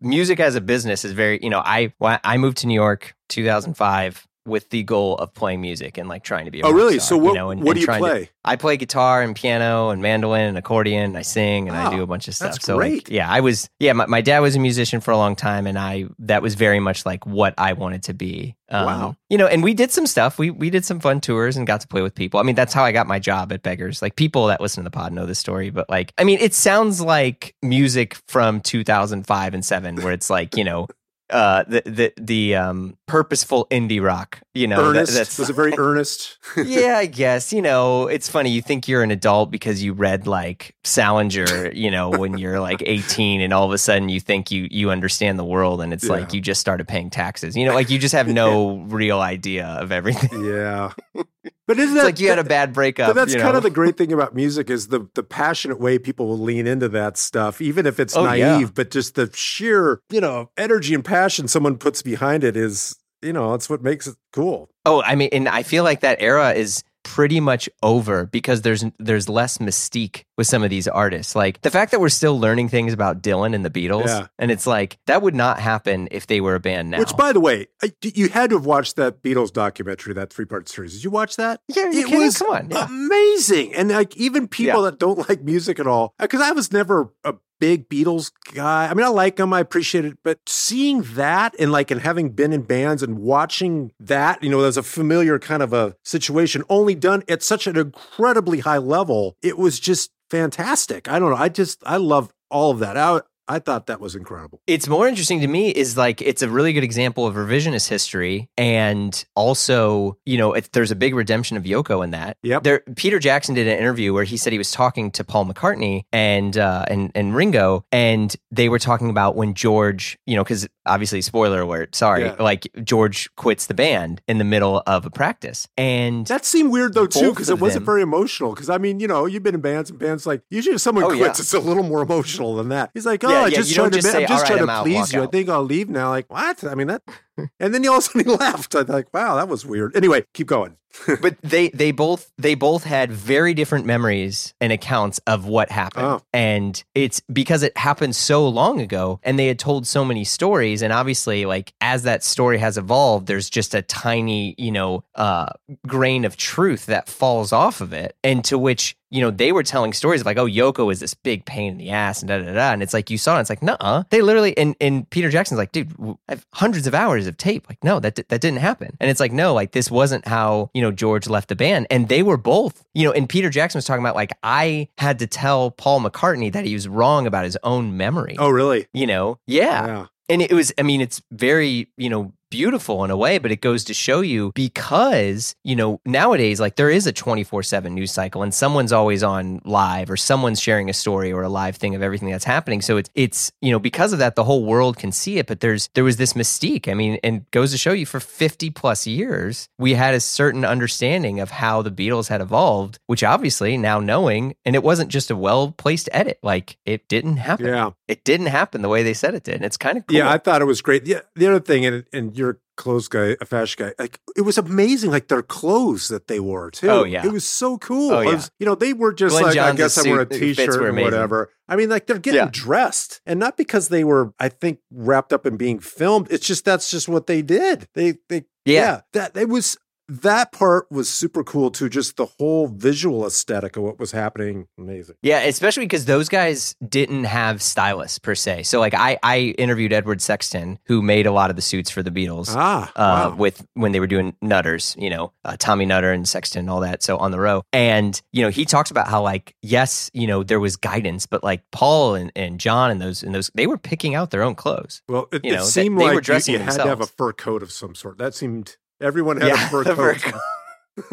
music as a business is very, you know, I I moved to New York 2005 with the goal of playing music and like trying to be. A Oh, really? star, So what, you know, and- what do you trying to- play? I play guitar and piano and mandolin and accordion. And I sing and I do a bunch of stuff. that's so like, yeah, I was yeah. My, my dad was a musician for a long time, and I that was very much like what I wanted to be. Um, Wow. You know, and we did some stuff. We we did some fun tours and got to play with people. I mean, that's how I got my job at Beggars. Like people that listen to the pod know this story, but like, I mean, it sounds like music from 2005 and seven, where it's like you know. Uh, the the the um purposeful indie rock, you know, that- that's Was it very earnest? <laughs> yeah, I guess. You know, it's funny. You think you're an adult because you read like Salinger, you know, when you're like 18, and all of a sudden you think you you understand the world, and it's Yeah. like you just started paying taxes. You know, like you just have no <laughs> real idea of everything. yeah. <laughs> But isn't It's that like you had a bad breakup. But that's you kind of the great thing about music is the the passionate way people will lean into that stuff, even if it's Oh, naive. yeah. But just the sheer, you know, energy and passion someone puts behind it is, you know, that's what makes it cool. Oh, I mean, and I feel like that era is pretty much over because there's there's less mystique with some of these artists. Like the fact that we're still learning things about Dylan and the Beatles, Yeah. and it's like that would not happen if they were a band now. Which, by the way, I, you had to have watched that Beatles documentary, that three part series. Did you watch that? yeah, you it was Come on, yeah. amazing. And like even people that don't like music at all, because I was never a big Beatles guy. I mean, I like them, I appreciate it, but seeing that and like and having been in bands and watching that, you know, as a familiar kind of a situation, only done at such an incredibly high level, it was just fantastic. I don't know. I just I love all of that. I I thought that was incredible. It's more interesting to me is like it's a really good example of revisionist history, and also you know it, there's a big redemption of Yoko in that. Yep. There, Peter Jackson did an interview where he said he was talking to Paul McCartney and uh, and and Ringo, and they were talking about when George, you know, because obviously spoiler alert, sorry, Yeah. like George quits the band in the middle of a practice, and That seemed weird though too, because it wasn't them. very emotional. Because I mean, you know, you've been in bands and bands like usually if someone Oh, quits, yeah. it's a little more emotional than that. He's like, oh, Yeah, I yeah, just you trying to, just say, I'm just "All trying right, to I'm out, please you. I think I'll leave now. Like what? I mean that, <laughs> and then he all of a sudden he left. I'm like, wow, that was weird. Anyway, keep going. <laughs> but they they both they both had very different memories and accounts of what happened Oh. and it's because it happened so long ago and they had told so many stories and obviously like as that story has evolved there's just a tiny you know uh grain of truth that falls off of it and to which you know they were telling stories of like oh Yoko is this big pain in the ass and da da da and it's like you saw it it's like nah they literally and and Peter Jackson's like dude I have hundreds of hours of tape. Like no that di- that didn't happen. And it's like no like this wasn't how you know George left the band. And they were both you know and Peter Jackson was talking about like I had to tell Paul McCartney that he was wrong about his own memory. Oh, really? you know? Yeah. Yeah. and it was i mean it's very you know beautiful in a way, but it goes to show you because, you know, nowadays, like there is a 24 7 news cycle and someone's always on live or someone's sharing a story or a live thing of everything that's happening. So it's, it's, you know, because of that, the whole world can see it, but there's, there was this mystique. I mean, and goes to show you for 50 plus years, we had a certain understanding of how the Beatles had evolved, which obviously now knowing, and it wasn't just a well placed edit, like it didn't happen. Yeah. It didn't happen the way they said it did. And it's kind of cool. Yeah, I thought it was great. Yeah, the other thing, and and you're a clothes guy, a fashion guy, like it was amazing, like their clothes that they wore too. Oh, yeah. it was so cool. Oh, yeah. was- you know, they were just Glenn like, Johns' I guess I wear a t-shirt or whatever. I mean, like they're getting Yeah. dressed, and not because they were, I think, wrapped up in being filmed. It's just that's just what they did. They they Yeah. that it was. That part was super cool too. Just the whole visual aesthetic of what was happening, amazing. Yeah, especially because those guys didn't have stylists per se. So like I I interviewed Edward Sexton who made a lot of the suits for the Beatles. Ah, Uh, wow. with when they were doing Nutters, you know, uh, Tommy Nutter and Sexton and all that. So on the row, and you know, he talks about how like yes, you know, there was guidance, but like Paul and, and John and those and those they were picking out their own clothes. Well, it, you it know, they- seemed they were like you- you, had to have a fur coat of some sort. That seemed everyone had Yeah, <laughs> a fur coat.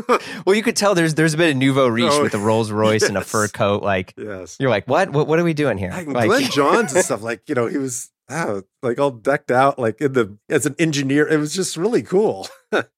<laughs> Well, you could tell there's there's a bit of nouveau riche Oh, with the Rolls Royce and a <laughs> fur coat. Like yes, you're like, what? What, what are we doing here? like, Like- Glyn Johns and stuff. Like you know, he was like all decked out, like in the as an engineer. It was just really cool.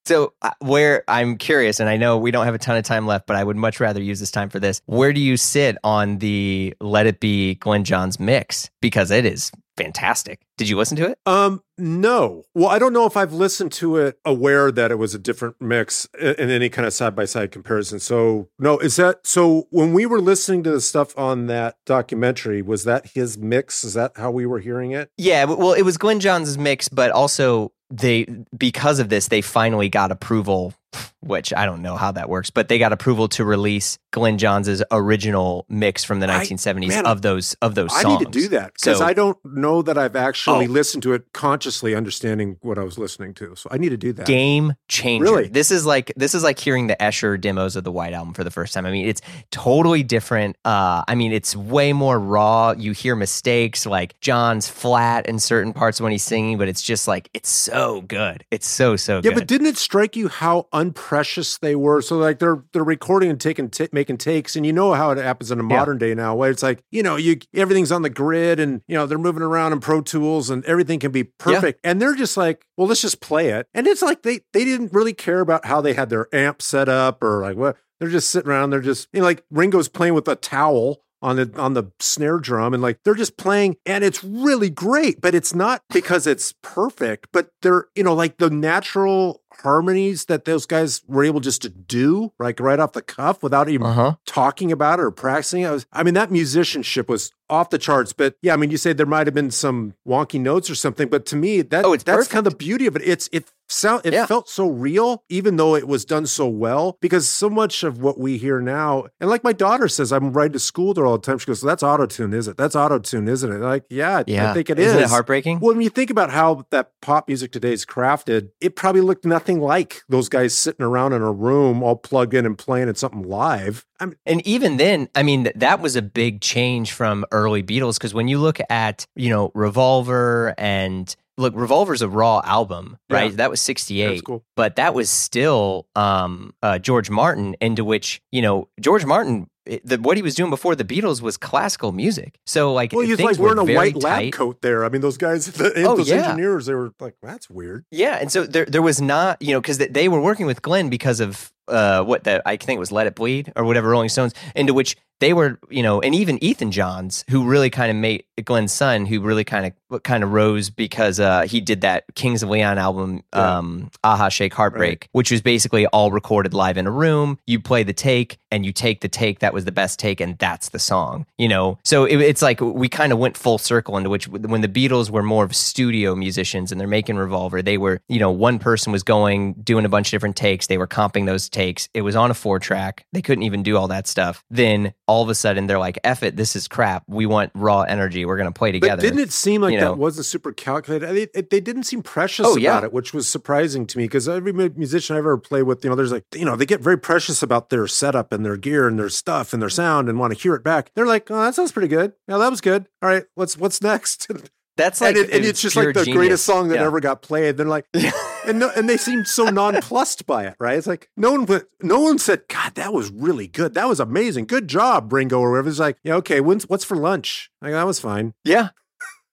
So, uh, where I'm curious, and I know we don't have a ton of time left, but I would much rather use this time for this. Where do you sit on the Let It Be Glyn Johns mix? Because it is fantastic. Did you listen to it? Um, no. Well, I don't know if I've listened to it aware that it was a different mix in any kind of side by side comparison. So, no, is that so? When we were listening to the stuff on that documentary, was that his mix? Is that how we were hearing it? Yeah, well, it was Glyn Johns' mix, but also they because of this, they finally got approval. Which I don't know how that works, but they got approval to release Glyn Johns' original mix from the I- 1970s man, of those of those songs. I need to do that because So- I don't know that I've actually Oh. listened to it consciously, understanding what I was listening to. So I need to do that. game changer. Really? This is like this is like hearing the Esher demos of the White Album for the first time. I mean, it's totally different. Uh, I mean, it's way more raw. You hear mistakes like John's flat in certain parts when he's singing, but it's just like it's so good. It's so so Yeah, good. but didn't it strike you how unprecious they were? So like they're they're recording and taking ta making takes, and you know how it happens in a Yeah. modern day now, where it's like you know you everything's on the grid, and you know they're moving around in Pro Tools, and everything can be perfect, and they're just like, well, let's just play it, and it's like they they didn't really care about how they had their amp set up or like what they're just sitting around, they're just you know like Ringo's playing with a towel. On the on the snare drum and like they're just playing and it's really great, but it's not because it's perfect, but they're you know like the natural harmonies that those guys were able just to do like right off the cuff without even uh huh. talking about it or practicing. it. I was I mean that musicianship was off the charts, but yeah, I mean you say there might have been some wonky notes or something, but to me that Oh, it's that's kind of the beauty of it. It's it sound it Yeah. felt so real even though it was done so well because so much of what we hear now and like my daughter says I'm riding to school there all the time she goes that's auto tune is it that's auto tune isn't it like yeah, Yeah, I think it Isn't is. it heartbreaking? Well, when you think about how that pop music today is crafted, it probably looked nothing like those guys sitting around in a room all plugged in and playing at something live. I mean, And even then, I mean, th- that was a big change from early Beatles because when you look at, you know, Revolver and look, Revolver's a raw album, Yeah. right? That was 68. that's cool. but that was still um, uh, George Martin, into which you know George Martin, it- the, what he was doing before the Beatles was classical music. So like, Well, he was things like wearing a white lab tight. coat there. I mean, those guys, <laughs> the, Oh, those yeah. engineers, they were like, that's weird. Yeah, and so there there was not you know because they were working with Glyn because of uh, what the I think it was Let It Bleed or whatever Rolling Stones, into which they were you know and even Ethan Johns who really kind of made Glyn's son who really kind of kind of rose because uh, he did that Kings of Leon album Yeah. um, Aha Shake Heartbreak Right. which was basically all recorded live in a room you play the take and you take the take that was the best take and that's the song you know so it, it's like we kind of went full circle into which when the Beatles were more of studio musicians and they're making Revolver they were you know one person was going doing a bunch of different takes they were comping those takes it was on a four track they couldn't even do all that stuff then all of a sudden they're like F it this is crap we want raw energy we're going to play together But didn't it seem like you know. that wasn't super calculated? They, it- they didn't seem precious Oh, about yeah. it, which was surprising to me because every musician I've ever played with, you know, there's like, you know, they get very precious about their setup and their gear and their stuff and their sound and want to hear it back. They're like, oh, that sounds pretty good. Yeah, that was good. All right, what's what's next? <laughs> That's like, and, it, and it's just like the genius. greatest song that Yeah. ever got played. They're like, <laughs> and no, and they seemed so <laughs> nonplussed by it, right? It's like no one, went- no one said, "God, that was really good. That was amazing. Good job, Ringo." Or whatever. It's like, yeah, okay. When's, what's for lunch? Like that was fine. Yeah. <laughs>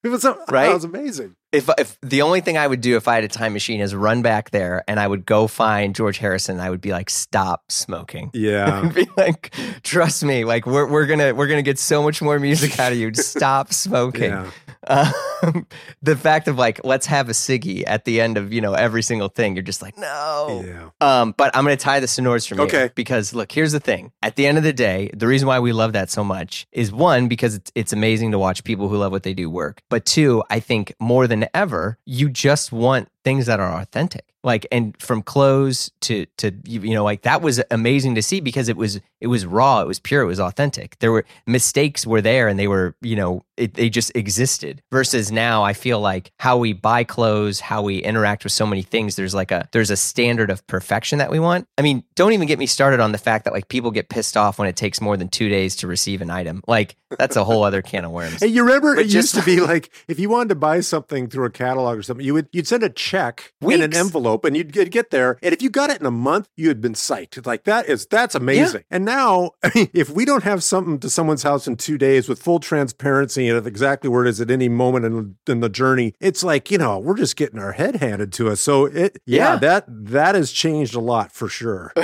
It was Right? That was amazing. If if the only thing I would do if I had a time machine is run back there and I would go find George Harrison, I would be like, stop smoking. <laughs> Yeah. I'd be like, trust me, like we're we're gonna we're gonna get so much more music out of you. <laughs> Stop smoking. Yeah. Um, <laughs> the fact of like, let's have a ciggy at the end of you know every single thing. You're just like, no. Yeah. Um, but I'm going to tie the sonors from Okay. because look, here's the thing. At the end of the day, the reason why we love that so much is one because it's it's amazing to watch people who love what they do work. But two, I think more than ever, you just want things that are authentic. Like and from clothes to to you know like that was amazing to see because it was it was raw, it was pure, it was authentic. There were mistakes were there and they were, you know, it, they just existed. Versus now I feel like how we buy clothes, how we interact with so many things, there's like a there's a standard of perfection that we want. I mean, don't even get me started on the fact that like people get pissed off when it takes more than 2 days to receive an item. Like that's a whole other can of worms. <laughs> Hey, you remember But it just- used to be like if you wanted to buy something through a catalog or something, you would you'd send a check in an Weeks. Envelope and you'd get, get there. And if you got it in a month, you had been psyched. Like that is that's amazing. And now, <laughs> I mean, if we don't have something to someone's house in two days with full transparency and of exactly where it is at any moment in, in the journey, it's like you know we're just getting our head handed to us. So it yeah, Yeah. that that has changed a lot for sure. <laughs>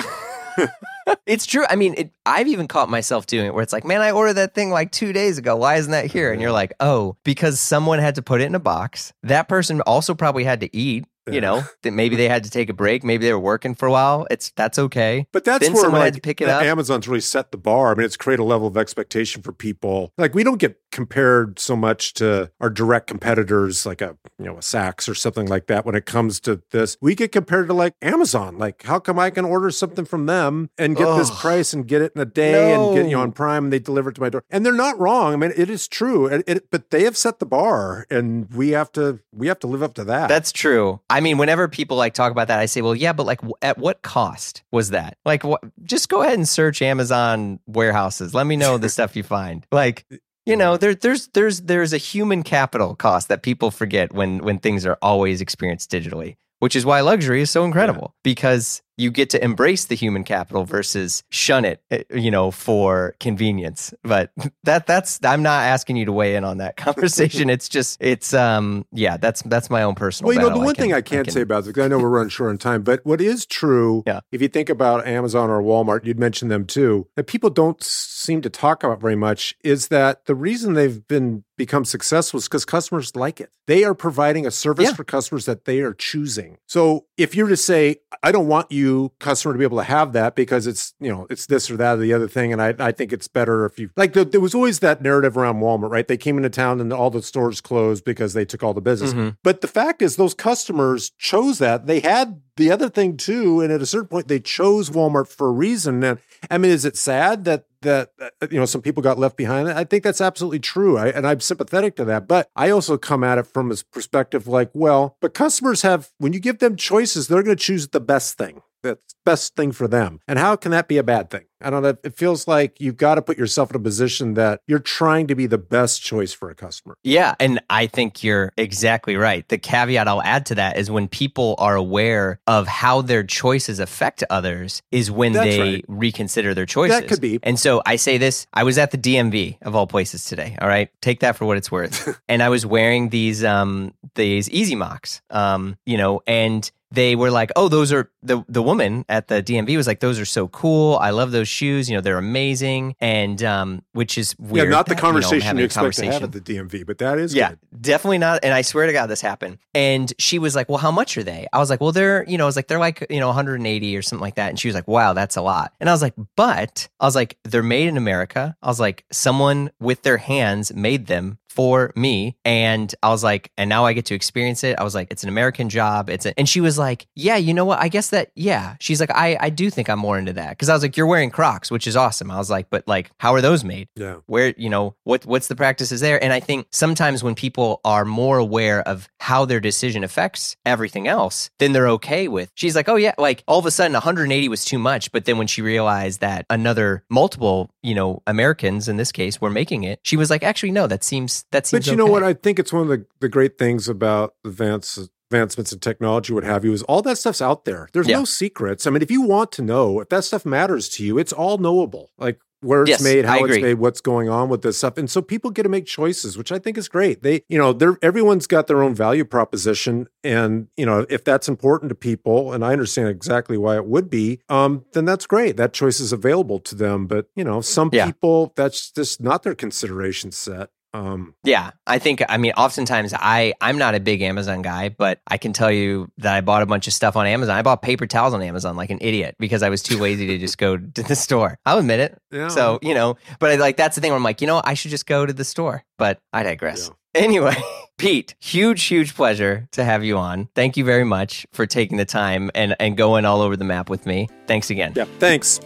It's true. I mean, it, I've even caught myself doing it where it's like, man, I ordered that thing like two days ago. Why isn't that here? And you're like, oh, because someone had to put it in a box. That person also probably had to eat. Yeah. You know, that maybe they had to take a break. Maybe they were working for a while. It's that's okay. But that's Then where someone like, had to pick it up. Amazon's really set the bar. I mean, it's created a level of expectation for people. Like we don't get compared so much to our direct competitors, like a you know a Saks or something like that. When it comes to this, we get compared to like Amazon. Like, how come I can order something from them and get this price and get it in a day and get you know on Prime and they deliver it to my door? And they're not wrong. I mean, it is true. It, it, but they have set the bar, and we have to we have to live up to that. That's true. I mean, whenever people like talk about that, I say, well, yeah, but like, w- at what cost was that? Like, what? Just go ahead and search Amazon warehouses. Let me know the stuff you find. Like, you know, there, there's there's there's a human capital cost that people forget when when things are always experienced digitally. Which is why luxury is so incredible because you get to embrace the human capital versus shun it, eh, you know, for convenience. But <laughs> that that's I'm not asking you to weigh in on that <laughs> conversation. it's just it's um yeah, that's that's my own personal. Well, you know, the battle. one can- thing I can't can- say about this, because I know we're running short on time, but what is true, Yeah. if you think about Amazon or Walmart, you'd mention them too, that people don't seem to talk about very much is that the reason they've been become successful is because customers like it. They are providing a service Yeah. for customers that they are choosing. So if you're to say, I don't want you, customer, to be able to have that because it's, you know, it's this or that or the other thing. And I, I think it's better if you like the, there was always that narrative around Walmart, right? They came into town and all the stores closed because they took all the business. Mhm. But the fact is, those customers chose that. They had the other thing too, and at a certain point, they chose Walmart for a reason. And I mean, is it sad that that uh, you know some people got left behind? I think that's absolutely true, I, and I'm sympathetic to that. But I also come at it from a perspective, like, well, but customers have when you give them choices, they're going to choose the best thing. That's the best thing for them. And how can that be a bad thing? I don't know. It feels like you've got to put yourself in a position that you're trying to be the best choice for a customer. Yeah, and I think you're exactly right. The caveat I'll add to that is when people are aware of how their choices affect others is when That's they right. reconsider their choices. That could be. And so I say this, I was at the DMV of all places today, all right? Take that for what it's worth. <laughs> and I was wearing these um these Easy Mocks. Um, you know, and they were like, "Oh, those are the the woman at the DMV was like, those are so cool. I love those shoes. You know, they're amazing." And um, which is weird. yeah, not the that, you know, conversation you expect to have conversation. at the DMV, but that is Yeah, good. definitely not. And I swear to God, this happened. And she was like, "Well, how much are they?" I was like, "Well, they're you know, I was like they're like you know 180 or something like that." And she was like, "Wow, that's a lot." And I was like, "But I was like, they're made in America." I was like, "Someone with their hands made them." For me, and I was like, and now I get to experience it. I was like, it's an American job. It's a, and she was like, yeah, you know what? I guess that, yeah. She's like, I, I do think I'm more into that because I was like, you're wearing Crocs, which is awesome. I was like, but like, how are those made? Yeah. where you know what what's the practices there and i think sometimes when people are more aware of how their decision affects everything else then they're okay with she's like oh yeah like all of a sudden 180 was too much but then when she realized that another multiple you know americans in this case were making it she was like actually no that seems that's that seems. But you know okay. what? I think it's one of the, the great things about advance, advancements in technology, what have you, is all that stuff's out there. There's Yeah. no secrets. I mean, if you want to know, if that stuff matters to you, it's all knowable. Like where it's Yes, made, how it's made, what's going on with this stuff. And so people get to make choices, which I think is great. They, you know, they're everyone's got their own value proposition. And, you know, if that's important to people, and I understand exactly why it would be, um, then that's great. That choice is available to them. But, you know, some Yeah. people that's just not their consideration set. Um, Yeah, I think I mean oftentimes I I'm not a big Amazon guy, but I can tell you that I bought a bunch of stuff on Amazon. I bought paper towels on Amazon like an idiot because I was too lazy to just go <laughs> to the store. I'll admit it. yeah. So, you know, but I like that's the thing where I'm like, you know, I should just go to the store. But I digress. <laughs> Anyway, Pete, huge, huge pleasure to have you on. Thank you very much for taking the time and, and going all over the map with me. Thanks again. yeah. Thanks.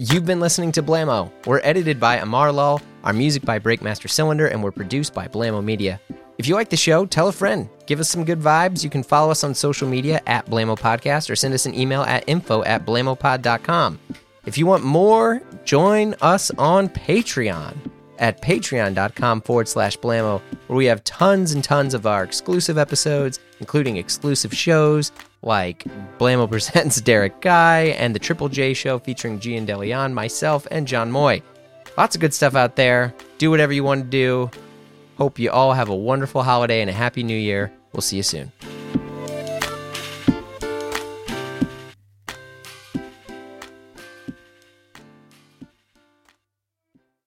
You've been listening to Blamo. We're edited by Amar Lal, our music by Breakmaster Cylinder, and we're produced by Blamo Media. If you like the show, tell a friend. Give us some good vibes. You can follow us on social media at Blamo Podcast or send us an email at info at blamopod.com. If you want more, join us on Patreon at patreon.com forward slash blamo, where we have tons and tons of our exclusive episodes, including exclusive shows like Blamo <laughs> Presents Derek Guy and the Triple J Show featuring Gian DeLeon, myself, and John Moy. Lots of good stuff out there. Do whatever you want to do. Hope you all have a wonderful holiday and a happy new year. We'll see you soon.